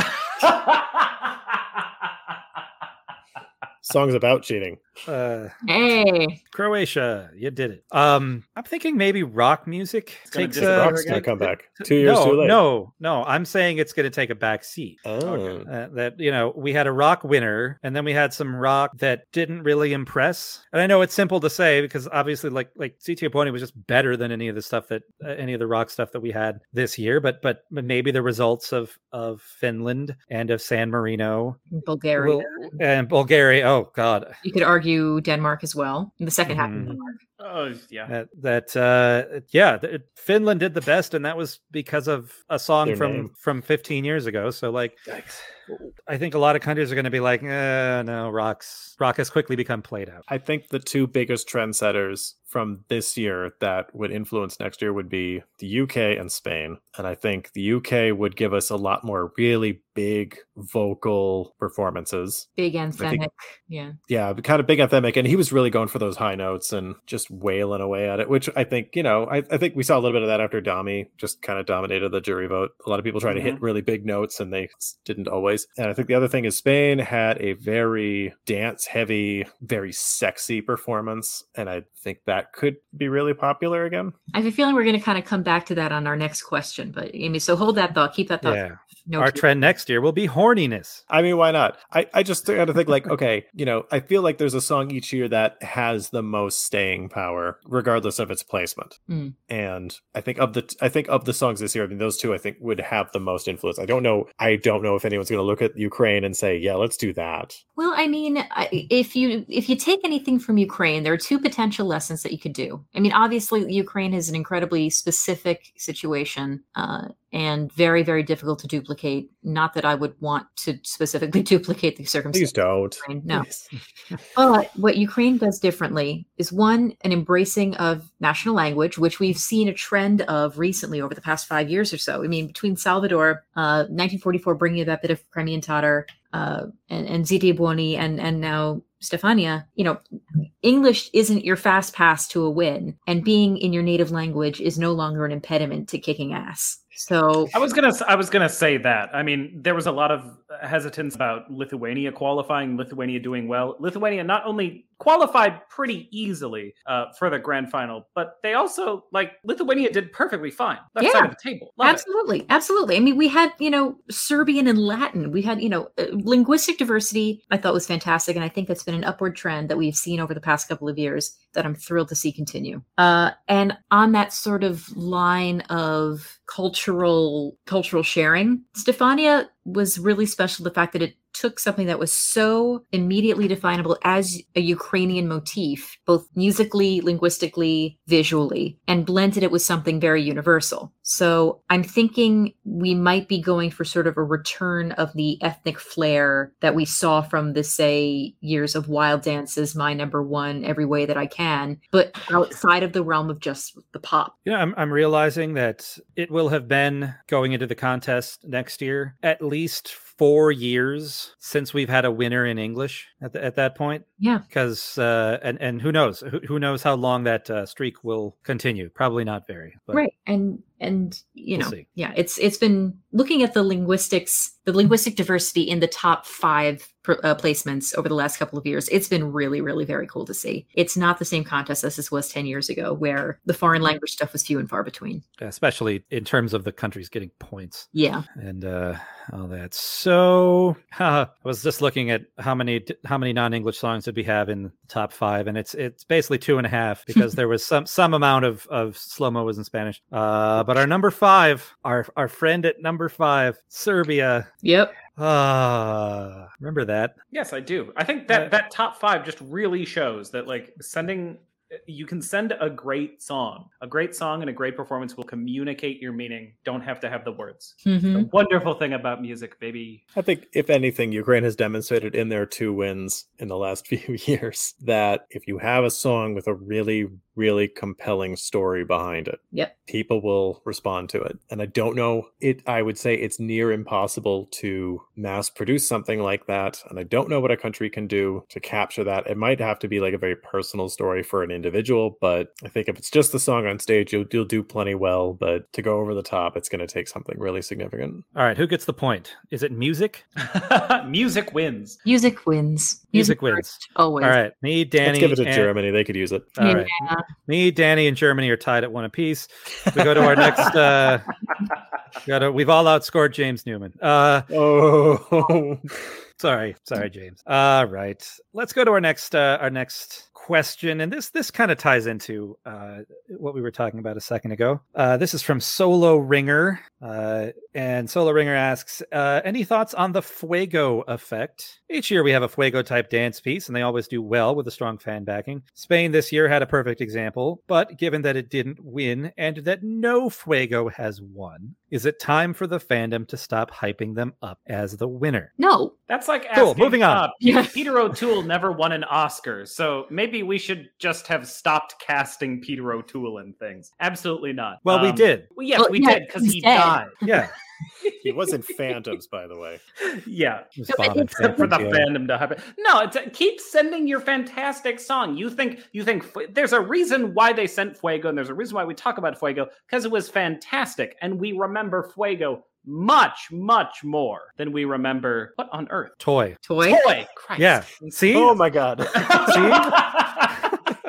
Songs about cheating. Uh, Hey, Croatia, you did it. Um, I'm thinking maybe rock music gonna takes just a Rock's gonna come back. Two years no, too late. No, no, I'm saying it's going to take a back seat. Oh. Uh, that you know, we had a rock winner, and then we had some rock that didn't really impress. And I know it's simple to say because obviously, like like Zitti Buoni was just better than any of the stuff that uh, any of the rock stuff that we had this year. But but but maybe the results of of Finland and of San Marino Bulgaria. will- and Bulgaria. Oh God, you could argue Denmark as well in the 2nd half of Mhm. Denmark. Oh yeah. that that uh yeah th- finland did the best and that was because of a song Their from name. from 15 years ago so like i think a lot of countries are going to be like eh, no rocks rock has quickly become played out I think the two biggest trendsetters from this year that would influence next year would be the UK and Spain. And I think the UK would give us a lot more really big vocal performances. Big think- anthemic. Yeah. Yeah, kind of big anthemic. And he was really going for those high notes and just wailing away at it, which I think, you know, I, I think we saw a little bit of that after Dami just kind of dominated the jury vote. A lot of people try to hit mm-hmm. really big notes and they didn't always. And I think the other thing is Spain had a very dance heavy, very sexy performance. And I think that could be really popular again. I have a feeling we're going to kind of come back to that on our next question. But Amy, so hold that thought. Keep that thought. yeah No, our trend next year will be horniness I mean, why not? I, I just got to think like, okay, you know, I feel like there's a song each year that has the most staying power, regardless of its placement. Mm. And I think of the I think of the songs this year, I mean, those two I think would have the most influence. I don't know. I don't know if anyone's going to look at Ukraine and say, yeah, let's do that. Well, I mean, if you if you take anything from Ukraine, there are two potential lessons that you could do. I mean, obviously, Ukraine is an incredibly specific situation uh, and very very difficult to duplicate. Not that I would want to specifically duplicate the circumstances. Please don't. No, Please. but what Ukraine does differently is one, an embracing of national language, which we've seen a trend of recently over the past five years or so. I mean, between Salvador, uh, 1944, bringing that bit of Crimean Tatar, uh, and, and Zitti Buoni, and and now Stefania, you know, English isn't your fast pass to a win, and being in your native language is no longer an impediment to kicking ass. So I was gonna I was gonna say that. I mean, there was a lot of hesitance about Lithuania qualifying, Lithuania doing well. Lithuania not only qualified pretty easily uh, for the grand final, but they also like Lithuania did perfectly fine. Left Yeah. side of the table. Love it. absolutely absolutely i mean we had you know serbian and latin we had you know uh, linguistic diversity i thought was fantastic and i think that's been an upward trend that we've seen over the past couple of years that i'm thrilled to see continue uh, and on that sort of line of cultural cultural sharing stefania was really special the fact that it took something that was so immediately definable as a Ukrainian motif, both musically, linguistically, visually, and blended it with something very universal. So I'm thinking we might be going for sort of a return of the ethnic flair that we saw from the, say, years of Wild Dances, My Number One, Every Way That I Can, but outside of the realm of just the pop. Yeah, I'm, I'm realizing that it will have been going into the contest next year at least four years since we've had a winner in English at, the, at that point. Yeah. Because uh, and and who knows who, who knows how long that uh, streak will continue? Probably not very. But right and and you We'll know see. yeah it's it's been looking at the linguistics the linguistic diversity in the top five uh, placements over the last couple of years it's been really really very cool to see. It's not the same contest as this was 10 years ago where the foreign language stuff was few and far between. Especially in terms of the countries getting points. yeah. And uh all that. So i was just looking at how many how many non-english songs did we have in the top five and it's it's basically two and a half because there was some some amount of of SloMo was in spanish. Uh but our number five our our friend at number five serbia yep uh remember that Yes, I do. I think that Uh, that top five just really shows that like sending you can send a great song. A great song and a great performance will communicate your meaning. Don't have to have the words. Mhm. The wonderful thing about music, baby. I think, if anything, Ukraine has demonstrated in their two wins in the last few years that if you have a song with a really, really compelling story behind it, Yep. people will respond to it. And I don't know it. I would say it's near impossible to mass produce something like that. And I don't know what a country can do to capture that. It might have to be like a very personal story for an individual, but I think if it's just the song on stage, you'll, you'll do plenty well. But to go over the top, it's going to take something really significant. all right who gets the point is it music music wins. music wins Music wins. first, always all right me danny Let's give it to and- Germany. They could use it. all right Yeah. Me danny and germany are tied at one apiece. We go to our next uh gotta we've all outscored james newman. Uh Oh, sorry sorry james. All right. Let's go to our next uh our next question and this this kind of ties into uh what we were talking about a second ago. Uh this is from solo ringer uh and solo ringer asks uh any thoughts on the fuego effect? Each year we have a fuego type dance piece and they always do well with a strong fan backing. Spain this year had a perfect example but given that it didn't win and that no fuego has won is it time for the fandom to stop hyping them up as the winner? No. That's like Cool, asking, moving on. uh, Yeah. Peter O'Toole never won an Oscar, so maybe we should just have stopped casting Peter O'Toole in things. Absolutely not. well we Um, did Well, yes, Well, we yeah, did because he dead. died. yeah he was in Phantoms, by the way. Yeah, It was No, but Bob and it's- for the Phantom, yeah. fandom to hype it. No, it's, keep sending your fantastic song. You think you think there's a reason why they sent Fuego, and there's a reason why we talk about Fuego because it was fantastic, and we remember Fuego much, much more than we remember what on earth. toy toy Toy. Christ. Yeah. see Oh my god, that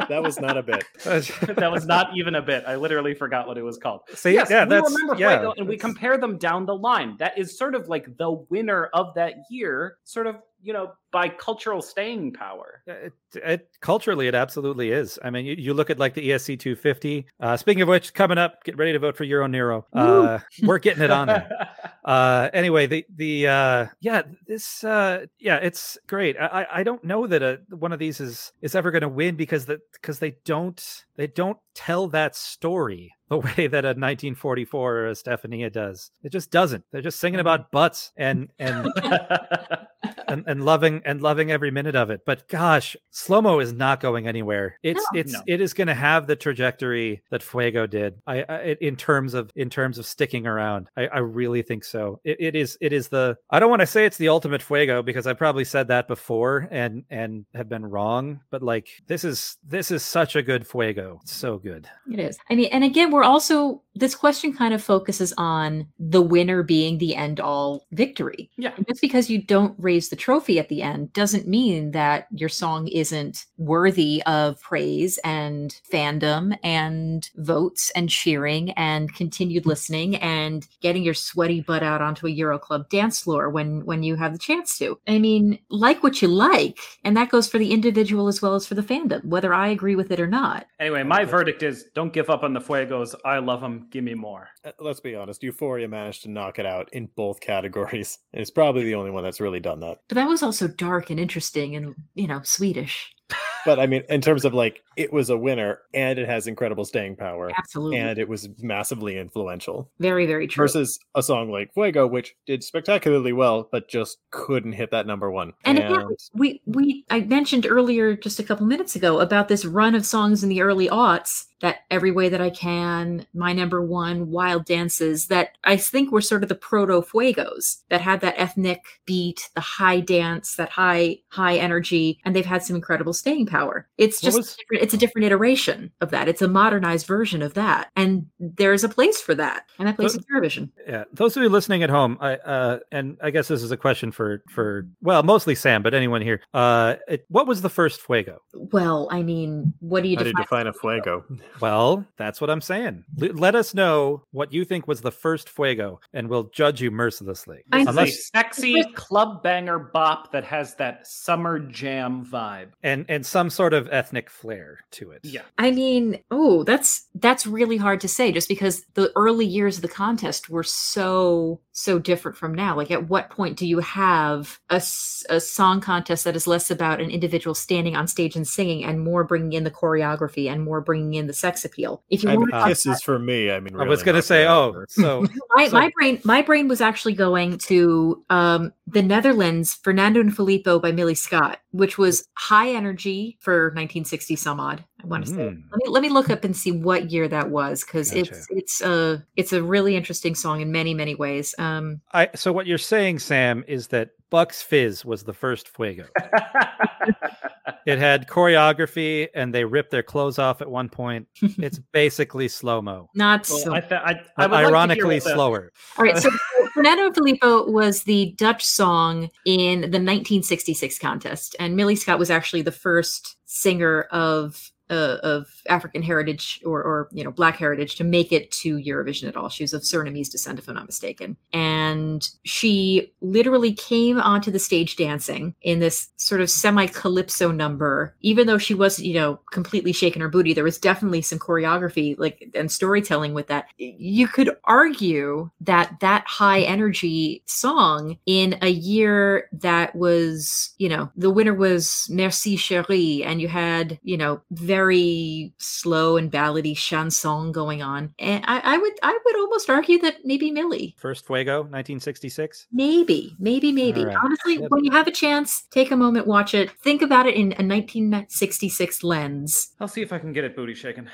that was not a bit. That was not even a bit. I literally forgot what it was called. So yes, yeah, we that's remember yeah, Fuego, and we compare them down the line. That is sort of like the winner of that year, sort of, you know, by cultural staying power. It, it, culturally, it absolutely is. I mean, you, you look at like the ESC 250. Uh, speaking of which, coming up, get ready to vote for Euro Neuro. Uh, we're getting it on there. Uh, anyway, the the uh, yeah, this uh, yeah, it's great. I I- I don't know that a, one of these is is ever going to win because that because they don't they don't tell that story the way that a 1944 or a Stefania does. It just doesn't. They're just singing about mm-hmm. butts and and and, and loving and loving every minute of it. But gosh, SloMo is not going anywhere. It's No. it's No. it is going to have the trajectory that Fuego did. I, I in terms of in terms of sticking around. I, I really think so. It, it is it is the I don't want to say it's the ultimate Fuego because I probably said that before and and have been wrong. But like this is this is such a good Fuego. It's so good. It is. I mean, and again, we're also this question kind of focuses on the winner being the end all victory. Yeah. And just because you don't raise the trophy at the end doesn't mean that your song isn't worthy of praise and fandom and votes and cheering and continued listening and getting your sweaty butt out onto a Euro Club dance floor when when you have the chance to. I mean, like what you like, and that goes for the individual as well as for the fandom, whether I agree with it or not. Anyway, my verdict is don't give up on the Fuegos. I love them. Give me more. Uh, Let's be honest, Euphoria managed to knock it out in both categories. And it's probably the only one that's really done that. But that was also dark and interesting and, you know, Swedish. But I mean, in terms of like, it was a winner and it has incredible staying power Absolutely. and it was massively influential very, very true. versus a song like Fuego, which did spectacularly well, but just couldn't hit that number one. And again, we we I mentioned earlier just a couple minutes ago about this run of songs in the early aughts that every way that I can, my number one, wild dances that I think were sort of the proto fuegos that had that ethnic beat, the high dance, that high high energy, and they've had some incredible staying power. It's just was- different, it's a different iteration of that. It's a modernized version of that, and there's a place for that, and that place But- is Eurovision. Yeah, those of you listening at home, I uh, and I guess this is a question for for well, mostly Sam, but anyone here. Uh, it, what was the first Fuego? Well, I mean, what do you How do you define? define a Fuego? Well, that's what I'm saying. L- let us know what you think was the first Fuego, and we'll judge you mercilessly. I It's a sexy club banger bop that has that summer jam vibe. and and some sort of ethnic flair to it. Yeah. I mean, oh, that's that's really hard to say just because the early years of the contest were so so different from now. Like at what point do you have a, a song contest that is less about an individual standing on stage and singing and more bringing in the choreography and more bringing in the sex appeal? If you I want mean, to talk kisses for me. I mean, I was gonna say, oh, so my, So- my brain my brain was actually going to um the Netherlands Fernando and Filippo by Millie Scott which was high energy for 1960 some odd I want to say Mhm. let me let me look up and see what year that was cuz Gotcha. it's it's a it's a really interesting song in many many ways um I so what you're saying, Sam, is that Bucks Fizz was the first Fuego. It had choreography, and they ripped their clothes off at one point. It's basically SloMo, not Well, so I, th- I, I would like ironically slower. All right, so Fernando Filippo was the Dutch song in the 1966 contest, and Millie Scott was actually the first singer of uh, of African heritage or, or you know Black heritage to make it to Eurovision at all. She was of Surinamese descent, if I'm not mistaken, and she literally came onto the stage dancing in this sort of semi calypso number. Even though she was you know completely shaking her booty, there was definitely some choreography like and storytelling with that. You could argue that that high energy song in a year that was you know the winner was Merci Chérie, and you had you know very slow and ballady chanson going on, and I, I would I would almost argue that maybe Millie. First Fuego, 1966. Maybe, maybe, maybe. All right. Honestly, Yeah. when you have a chance, take a moment, watch it, think about it in a 1966 lens. I'll see if I can get it booty shaken.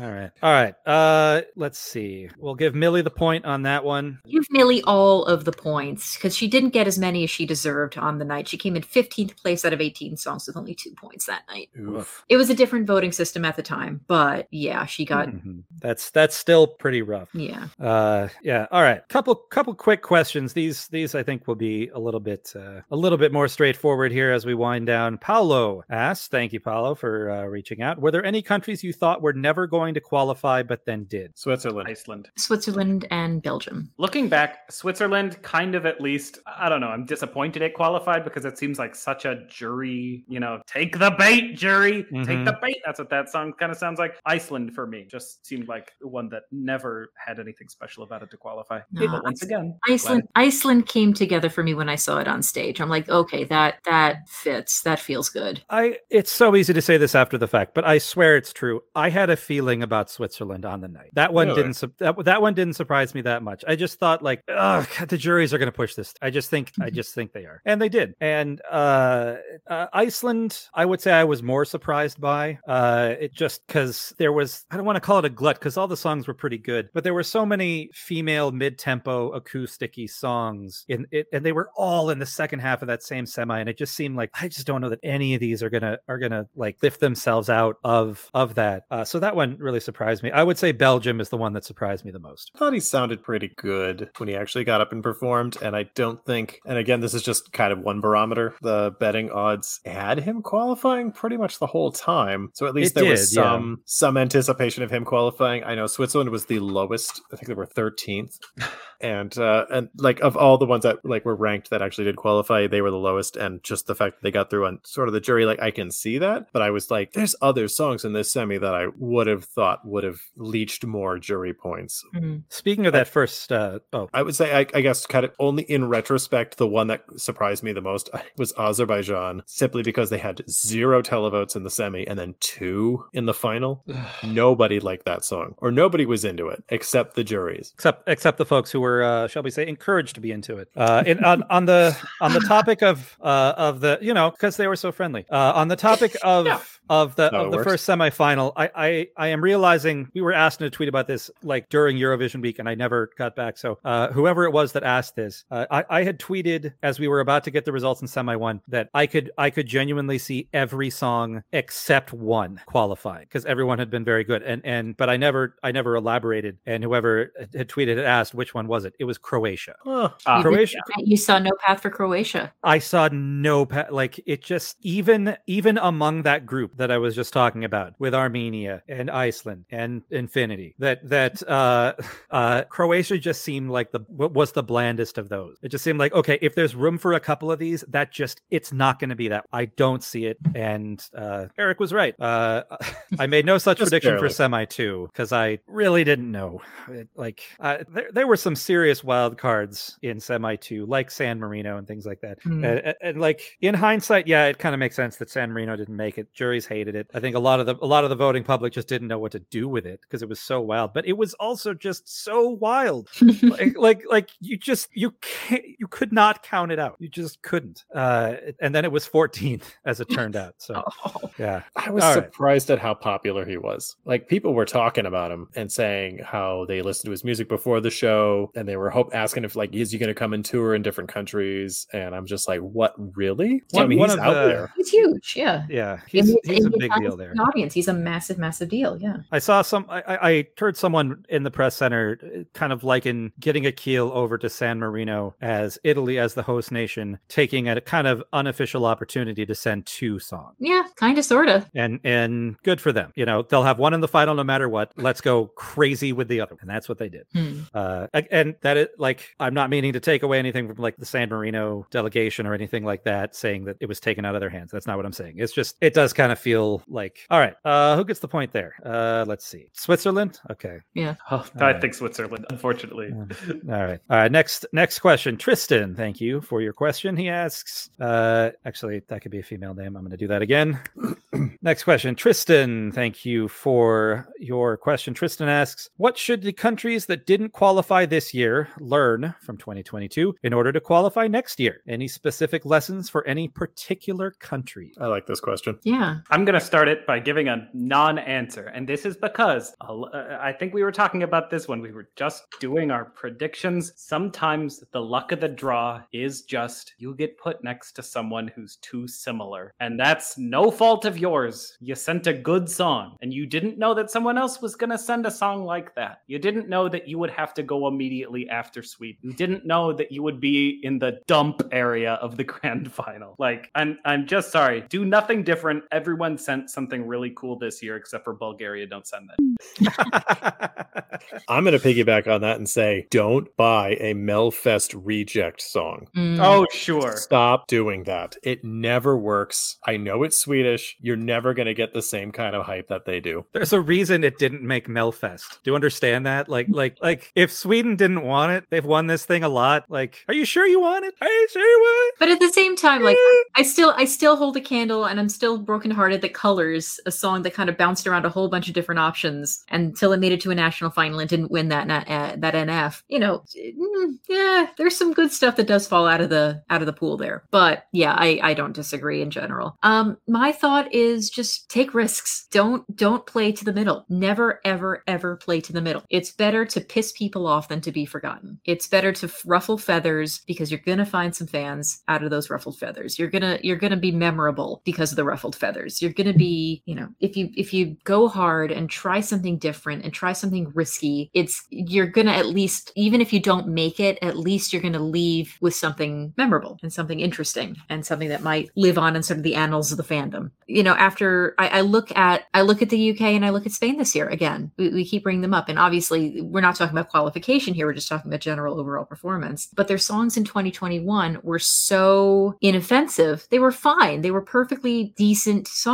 All right, all right. Uh, let's see. We'll give Millie the point on that one. Give Millie all of the points because she didn't get as many as she deserved on the night. She came in 15th place out of 18 songs with only two points that night. Oof. It was a different voting system at the time, but yeah, she got, Mhm. That's that's still pretty rough. yeah. Uh, yeah. All right. Couple couple quick questions. These these I think will be a little bit uh, a little bit more straightforward here as we wind down. Paulo asks, "Thank you, Paulo, for uh, reaching out. Were there any countries you thought were never going to qualify but then did?" Switzerland. Iceland. Switzerland and Belgium. Looking back, Switzerland kind of at least, I don't know, I'm disappointed it qualified because it seems like such a jury, you know, take the bait, jury, take the mm-hmm. bait. That's what that song kind of sounds like. Iceland for me just seemed like one that never had anything special about it to qualify. No, but once again, glad Iceland Iceland came together for me when I saw it on stage. I'm like, okay, that that fits. That feels good. I it's so easy to say this after the fact, but I swear it's true. I had a feeling about Switzerland on the night. That one Really? didn't su- that, that one didn't surprise me that much. I just thought like, ugh, the juries are going to push this. I just think I just think they are, and they did. And uh, uh, Iceland, I would say I was more surprised by. Uh, it just because there was I don't want to call it a glut because all the songs were pretty good, but there were so many female mid-tempo acousticy songs in it, and they were all in the second half of that same semi, and it just seemed like I just don't know that any of these are gonna are gonna like lift themselves out of of that. Uh, so that one really surprised me. I would say Belgium is the one that surprised me the most. I thought he sounded pretty good when he actually got up and performed. And I don't think, and again, this is just kind of one barometer. The betting odds had him qualifying pretty much the whole time. So at least It there was did, yeah. some some anticipation of him qualifying. I know Switzerland was the lowest. I think they were 13th. And uh and like of all the ones that like were ranked that actually did qualify, they were the lowest. And just the fact that they got through on sort of the jury, like I can see that. But I was like, there's other songs in this semi that I would have thought would have leached more jury points. Mm. Speaking of that first, uh, oh, I would say, I, I guess, kind of only in retrospect, the one that surprised me the most was Azerbaijan, simply because they had zero televotes in the semi and then two in the final. nobody liked that song, or nobody was into it except the juries. except except the folks who were, uh, shall we say, encouraged to be into it. Uh, in, on on the on the topic of uh, of the you know because they were so friendly. Uh, on the topic of Yeah. Of the of the works. first semifinal, I, I I am realizing we were asked in a tweet about this like during Eurovision week, and I never got back. So uh, whoever it was that asked this, uh, I I had tweeted as we were about to get the results in semi one that I could I could genuinely see every song except one qualifying because everyone had been very good, and and but I never I never elaborated, and whoever had tweeted had asked which one was it. It was Croatia. Oh, You Croatia. You saw no path for Croatia. I saw no path. like it just even even among that group that I was just talking about with Armenia and Iceland and Infinity that that uh uh Croatia just seemed like the what was the blandest of those. It just seemed like okay, if there's room for a couple of these, that just it's not going to be that. I don't see it and uh Eric was right. Uh I made no such prediction for semi 2 cuz I really didn't know. It, like uh, there there were some serious wild cards in semi 2 like San Marino and things like that. Hmm. And, and- and, like in hindsight, yeah, it kind of makes sense that San Marino didn't make it. Juries hated it. I think a lot of the a lot of the voting public just didn't know what to do with it because it was so wild. But it was also just so wild. like, like like you just you can't you could not count it out. You just couldn't. Uh, and then it was 14th as it turned out. So Oh. yeah, I was All right. surprised at how popular he was. Like people were talking about him and saying how they listened to his music before the show, and they were hope asking if like is he going to come and tour in different countries? And I'm just like, what really? I mean, one he's of out the- there. He's huge. Yeah. yeah, And he's he's a big deal there. Audience. He's a massive, massive deal. Yeah. I saw some. I, I I heard someone in the press center uh, kind of liken getting a keel over to San Marino as Italy as the host nation taking a kind of unofficial opportunity to send two songs, Yeah. Kind of, sort of. and and good for them. You know, they'll have one in the final no matter what. Let's go crazy with the other, and that's what they did. Hmm. Uh, a- and that is like I'm not meaning to take away anything from like the San Marino delegation or anything like that, saying that it was taken out of their hands. That's not what I'm saying. It's just it does kind of feel like all right. Uh, who gets the point there? Uh, let's see. Switzerland. Okay. Oh, I Alright. think Switzerland, unfortunately. All right. All right. Next next question. Tristan, thank you for your question. He asks, uh actually that could be a female name. I'm gonna do that again. next question. Tristan, thank you for your question. Tristan asks, what should the countries that didn't qualify this year learn from 2022 in order to qualify next year? Any specific lessons for any particular country? I like this question. Yeah. I'm going to start it by giving a non answer. And this is because uh, I think we were talking about this when we were just doing our predictions. Sometimes the luck of the draw is just you get put next to someone who's too similar. And that's no fault of yours. You sent a good song and you didn't know that someone else was going to send a song like that. You didn't know that you would have to go immediately after Sweet. You didn't know that you would be in the dump area of the grand final. Like, I'm I'm just sorry. Do nothing different. Everyone sent something really cool this year, except for Bulgaria. Don't send that. I'm going to piggyback on that and say, don't buy a Melfest reject song. Mm. Oh, sure. Stop doing that. It never works. I know it's Swedish. You're never going to get the same kind of hype that they do. There's a reason it didn't make Melfest. Do you understand that? Like, like, like, if Sweden didn't want it, they've won this thing a lot. Like, are you sure you want it? Are you sure you want it? but at the same time, like I still I still hold a candle and I'm still brokenhearted that Colors, a song that kind of bounced around a whole bunch of different options until it made it to a national final and didn't win that uh, that NF. You know, mm, yeah, there's some good stuff that does fall out of the out of the pool there. But yeah, I I don't disagree in general. Um my thought is just take risks. Don't don't play to the middle. Never ever ever play to the middle. It's better to piss people off than to be forgotten. It's better to ruffle feathers because you're to find some fans out of those ruffled feathers. You're to you're to be memorable because of the ruffled feathers. You're going to be, you know, if you if you go hard and try something different and try something risky, it's you're going to at least even if you don't make it, at least you're going to leave with something memorable and something interesting and something that might live on in sort of the annals of the fandom. You know, after I, I look at I look at the UK and I look at Spain this year again. We, we keep bringing them up, and obviously we're not talking about qualification here. We're just talking about general overall performance. But their songs in 2021 were so inoffensive. They were fine. They were perfectly decent songs,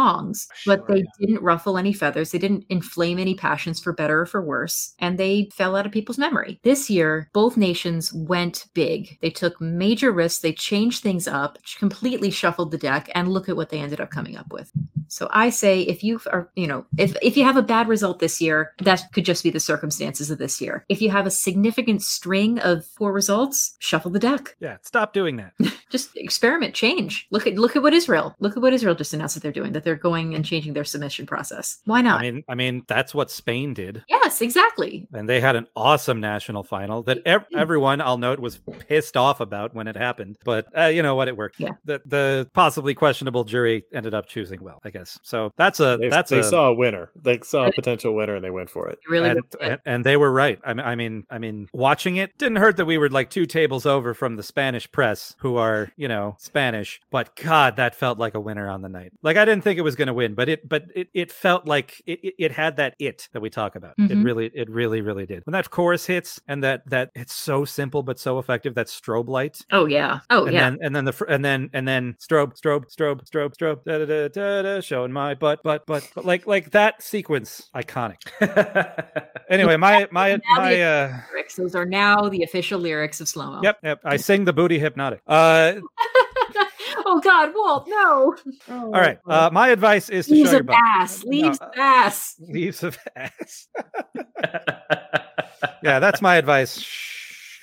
Sure, but they yeah. didn't ruffle any feathers. They didn't inflame any passions for better or for worse, and they fell out of people's memory. This year, both nations went big. They took major risks. They changed things up, completely shuffled the deck, and look at what they ended up coming up with. So I say if you are, you know, if if you have a bad result this year, that could just be the circumstances of this year. If you have a significant string of poor results, shuffle the deck. Yeah, stop doing that. Just experiment, change. Look at look at what Israel. Look at what Israel just announced that they're doing. That they're going and changing their submission process. Why not? I mean, I mean, that's what Spain did. yes, exactly. and they had an awesome national final that ev- everyone I'll note was pissed off about when it happened. But uh, you know what, it worked. Yeah. The the possibly questionable jury ended up choosing well, I guess. So that's a They, that's they a saw a winner. They saw a potential winner and they went for it. It really and, and, and they were right. I mean, I mean, I mean, watching it didn't hurt that we were like two tables over from the Spanish press, who are you know Spanish. But God, that felt like a winner on the night. Like I didn't think it was going to win, but it, but it, it felt like it, it, it had that it that we talk about. It Mhm. really, it really, really did. When that chorus hits and that that it's so simple but so effective. That strobe light. oh yeah. Oh and yeah. then and then the fr- and then and then strobe strobe strobe strobe strobe da, da, da, da, da, showing my butt butt butt but like like that sequence iconic anyway my my Now my the- uh lyrics. Those are now the official lyrics of SloMo. yep yep i sing the booty hypnotic uh oh God, Walt, no. all right uh my advice is to Leaves show your of butt ass. No, Leaves uh, of ass. leaves of ass yeah that's my advice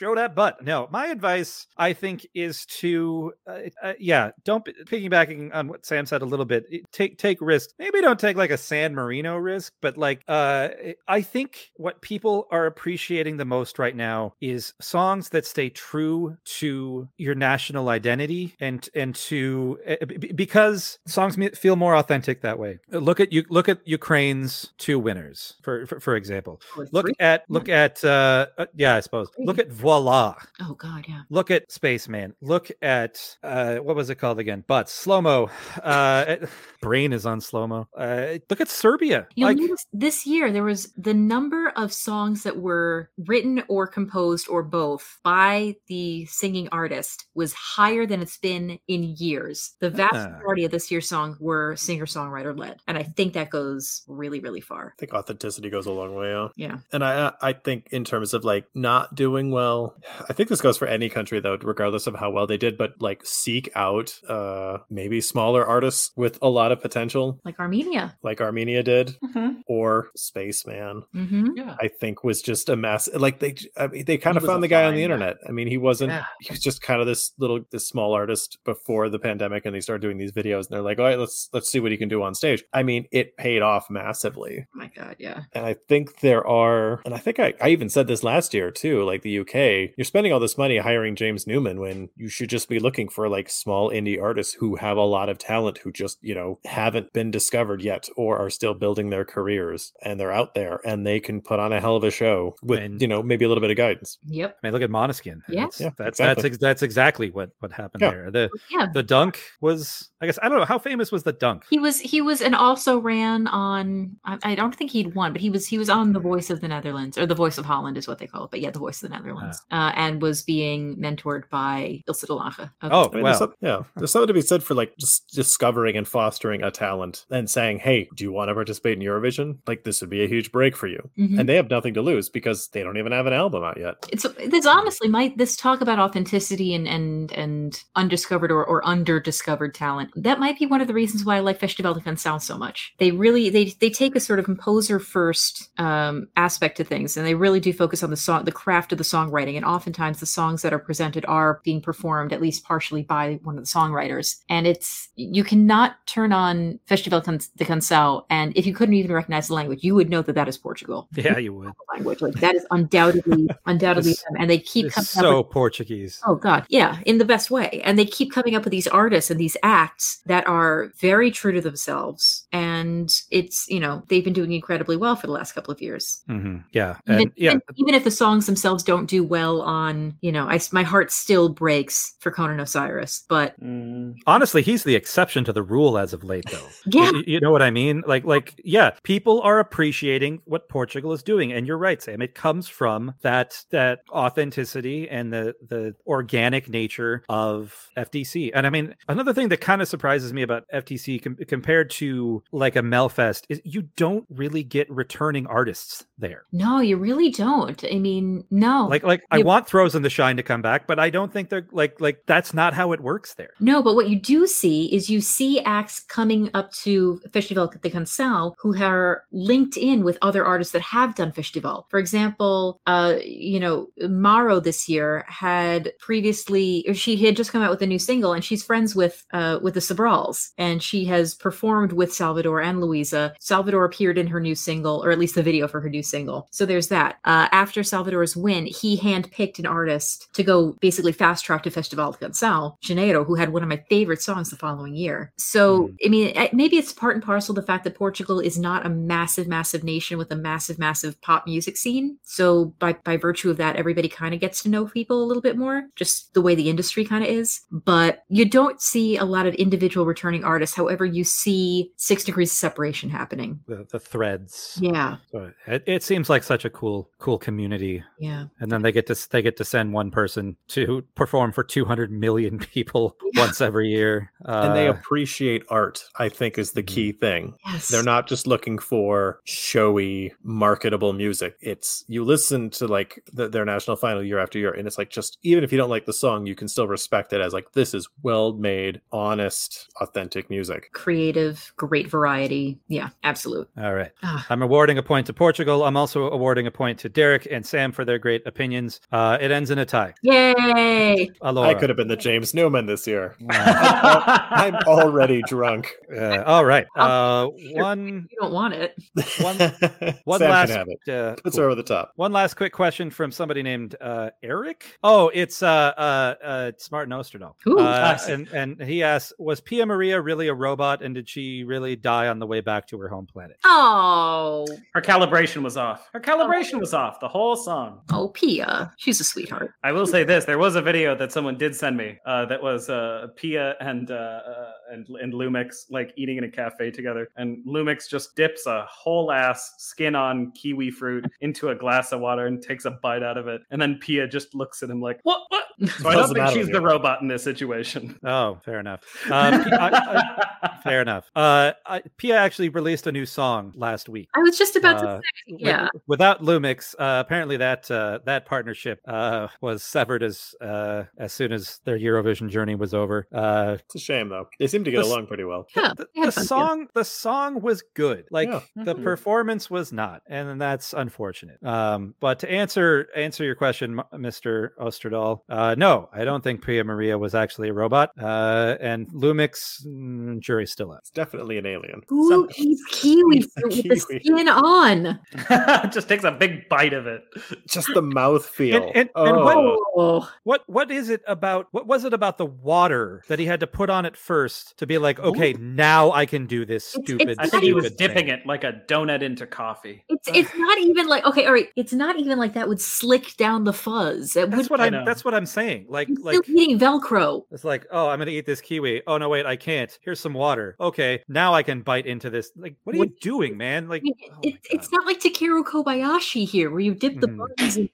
show that butt. No my advice i think is to uh, uh, yeah don't be- piggybacking on what sam said a little bit take take risks maybe don't take like a san marino risk but like uh i think what people are appreciating the most right now is songs that stay true to your national identity and and to uh, b- because songs feel more authentic that way. Look at you look at ukraine's two winners for for, for example. Look at look at uh, uh yeah i suppose. Look at voila Oh God, yeah. look at spaceman look at uh what was it called again butts SloMo uh brain is on slow mo uh look at serbia You'll like notice this year there was the number of songs that were written or composed or both by the singing artist was higher than it's been in years. The vast Ah. majority of this year's song were singer songwriter led, and I think that goes really, really far. I think authenticity goes a long way. Yeah. Yeah. And I I think in terms of like not doing well, I think this goes for any country though, regardless of how well they did. But like seek out uh maybe smaller artists with a lot of potential, Like Armenia. like Armenia did, Mhm. or Spaceman. Mm-hmm. Yeah. I think was just a mess. Like they, I mean, they kind He of found the guy on fine the guy. internet. I mean, he wasn't. Yeah. He was just kind of this little, this small artist before the pandemic, and they started doing these videos, and they're like, "All right, let's let's see what he can do on stage." I mean, it paid off massively. Oh my God, yeah. And I think there are, and I think I, I even said this last year too, like the UK, you're spending all this money hiring James Newman when you should just be looking for like small indie artists who have a lot of talent who just, you know, haven't been discovered yet or are still building their careers and they're out there and they can put on a hell of a show with, And- you know, maybe a little bit of guidance. Yep. I mean, look at Måneskin. Yeah. That's Yeah, that's exactly. that's ex- that's exactly what what happened Yeah. there. The Yeah. the dunk was I guess I don't know how famous was the dunk. He was he was and also ran on. I, I don't think he'd won, but he was he was on the Voice of the Netherlands or the Voice of Holland is what they call it. But yeah, the Voice of the Netherlands, uh, and was being mentored by Ilse de Lange. of- Oh, I mean, wow. there's some- yeah, there's something to be said for like just discovering and fostering a talent and saying, "Hey, do you want to participate in Eurovision? Like this would be a huge break for you." Mhm. And they have nothing to lose because they don't even have an album out yet. it's this honestly might this talk about authenticity and and and undiscovered or, or under discovered talent that might be one of the reasons why i like festival de canção so much they really they they take a sort of composer first um aspect to things and they really do focus on the song the craft of the songwriting and oftentimes the songs that are presented are being performed at least partially by one of the songwriters and it's you cannot turn on festival de canção and if you couldn't even recognize the language you would know that that is portugal Yeah, you would. language. Like that is undoubtedly, undoubtedly It's- them. And they keep coming so up with, Portuguese. oh god, yeah, in the best way. And they keep coming up with these artists and these acts that are very true to themselves. And it's you know they've been doing incredibly well for the last couple of years. hmm Yeah, Even, and yeah, even, even if the songs themselves don't do well on, you know, I, my heart still breaks for Conan Osiris. But Mm. honestly, he's the exception to the rule as of late, though. yeah, Y- you know what I mean? Like, like, yeah, people are appreciating what Portugal is doing, and you're right, Sam. It comes from that that authenticity and the the organic nature of FTC. And I mean, another thing that kind of surprises me about FTC com- compared to like a Melfest is you don't really get returning artists there. no, you really don't. I mean, no. Like, like I You- want Throws in the Shine to come back, but I don't think they're like like that's not how it works there. No, but what you do see is you see acts coming up to Festival de Canção who are linked in with other artists that have done Festival. For example, uh, you know, Maro this year had previously, or she had just come out with a new single, and she's friends with uh, with the Sobrals and she has performed with Salvador and Luísa. Salvador appeared in her new single, or at least the video for her new single. So there's that. Uh, after Salvador's win, he handpicked an artist to go basically fast track to Festival de Canção, Janeiro, who had one of my favorite songs the following year. So, hmm. I mean, maybe it's part and parcel the fact that Portugal is not a massive, massive nation with a massive, massive pop music scene. So, by, by virtue of that, everybody kind of gets to know people a little bit more, just the way the industry kind of is. But you don't see a lot of individual returning artists. However, you see six degrees of separation happening. The, the threads. Yeah. So it, it seems like such a cool cool community Yeah. and then they get to they get to send one person to perform for 200 million people once every year uh, and they appreciate art, I think is the key thing. Yes. They're not just looking for showy, marketable music. It's you listen to like the, their national final year after year, and it's like just even if you don't like the song, you can still respect it as like this is well made, honest, authentic music. creative, great variety. Yeah, absolute. all right Ah. i'm awarding a point to portugal i'm also awarding a point to derek and sam for their great opinions uh, it ends in a tie Yay! Alora. I could have been the James Newman this year. I'm already drunk. Uh, all right uh, one You don't want it. one one Sam last can have it. uh, Puts cool. her over the top. One last quick question from somebody named uh, Eric. Oh, it's uh, uh, uh, it's Martin Ooh, uh, I and and he asks, was Pia Maria really a robot, and did she really die on the way back to her home planet? Oh, Her calibration was off. Her calibration was off the whole song. oh, Pia. She's a sweetheart. I will say this: there was a video that someone did send me uh, that was uh, Pia and uh, uh, and and Lumix like eating in a cafe together, and Lumix just dips a whole ass skin on kiwi fruit into a glass of water and takes a bite out of it, and then Pia just looks at him like, "What? What?" So I don't think she's the robot in this situation. Oh, fair enough. Uh, P- I- I- fair enough. Uh, I, Pia actually released a new song last week. I was just about to say, With- yeah. without Lumix, uh, apparently that uh, that partnership uh, was severed as uh, as soon as their Eurovision journey was over. Uh, It's a shame though. They seem to get This- along pretty well. Yeah, the, they the fun together. song the song was good like Yeah. the Mhm. performance was not and that's unfortunate um but to answer answer your question mr osterdahl uh no i don't think pia maria was actually a robot uh and lumix mm, jury's still out It's definitely an alien. Who Some- eats kiwi fruit with the skin on? just takes a big bite of it. Just the mouth feel. and- and what- Oh. Oh, what what is it about what was it about the water that he had to put on on it first to be like, okay, now I can do this stupid. it's I think he was stupid dipping it like a donut into coffee. It's it's not even like okay, all right. It's not even like that would slick down the fuzz. It That's would what I I'm. know. That's what I'm saying. Like, you're like still eating Velcro. it's like, oh, I'm gonna eat this kiwi. Oh no, wait, I can't. Here's some water. Okay, now I can bite into this. Like, what are you doing, man? Like, mean, oh it, it's not like Takeru Kobayashi here, where you dip the Mhm. buns. In,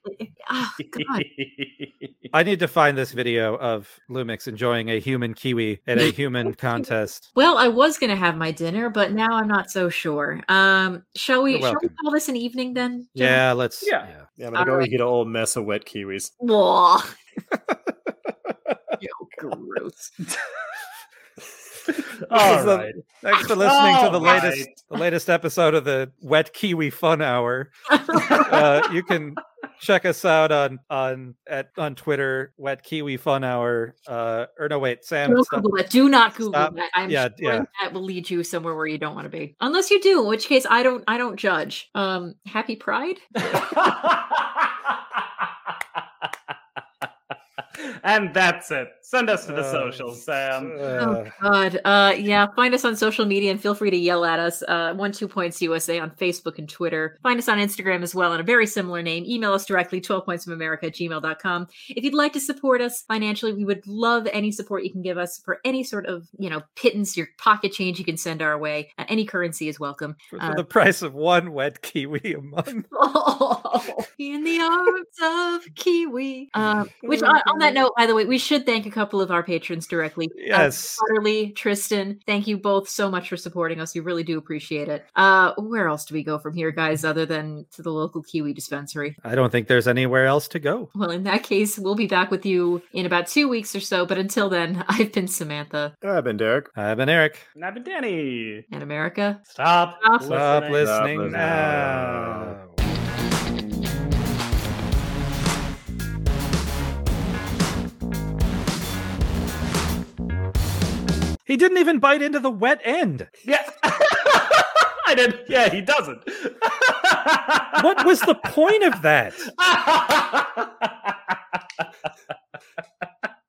oh God! I need to find this video of Lumix enjoying a human kiwi at a human contest. Well, I was gonna have my dinner, but now I'm not so sure. Um, shall we? Shall we call this an evening then? Jen? Yeah, let's. Yeah. Yeah, I'm gonna go Alright. eat a whole mess of wet kiwis. Whoa. Ew, gross. All is the- Thanks for listening to All the latest, the latest episode of the Wet Kiwi Fun Hour. Uh, you can check us out on on at on Twitter, Wet Kiwi Fun Hour. Uh, or no, wait, Sam. Don't stop. Google that. Do not Google Stop. that. I'm Yeah, sure yeah. that will lead you somewhere where you don't want to be. Unless you do, in which case I don't. I don't judge. Um, happy Pride. and that's it. Send us to the Uh, socials, Sam. Uh, Oh God. Uh yeah, find us on social media and feel free to yell at us. Uh one two points USA on Facebook and Twitter. Find us on Instagram as well in a very similar name. Email us directly, 12 points from America at gmail.com. If you'd like to support us financially, we would love any support you can give us for any sort of, you know, pittance, your pocket change you can send our way. Uh, any currency is welcome. for, Uh, for the price of one wet kiwi a month. in the arms of Kiwi. Um, which on, on that note, by the way, we should thank a couple of our patrons directly. Uh, Yes. Utterly, Tristan, thank you both so much for supporting us. We really do appreciate it. Uh, where else do we go from here, guys, other than to the local Kiwi dispensary? I don't think there's anywhere else to go. Well, in that case, we'll be back with you in about two weeks or so. But until then, I've been Samantha I've been Derek. I've been Eric. I've been Danny, and America. stop. Stop. Stop listening. listening listening. now. He didn't even bite into the wet end. Yeah. I did. Yeah, he doesn't. What was the point of that?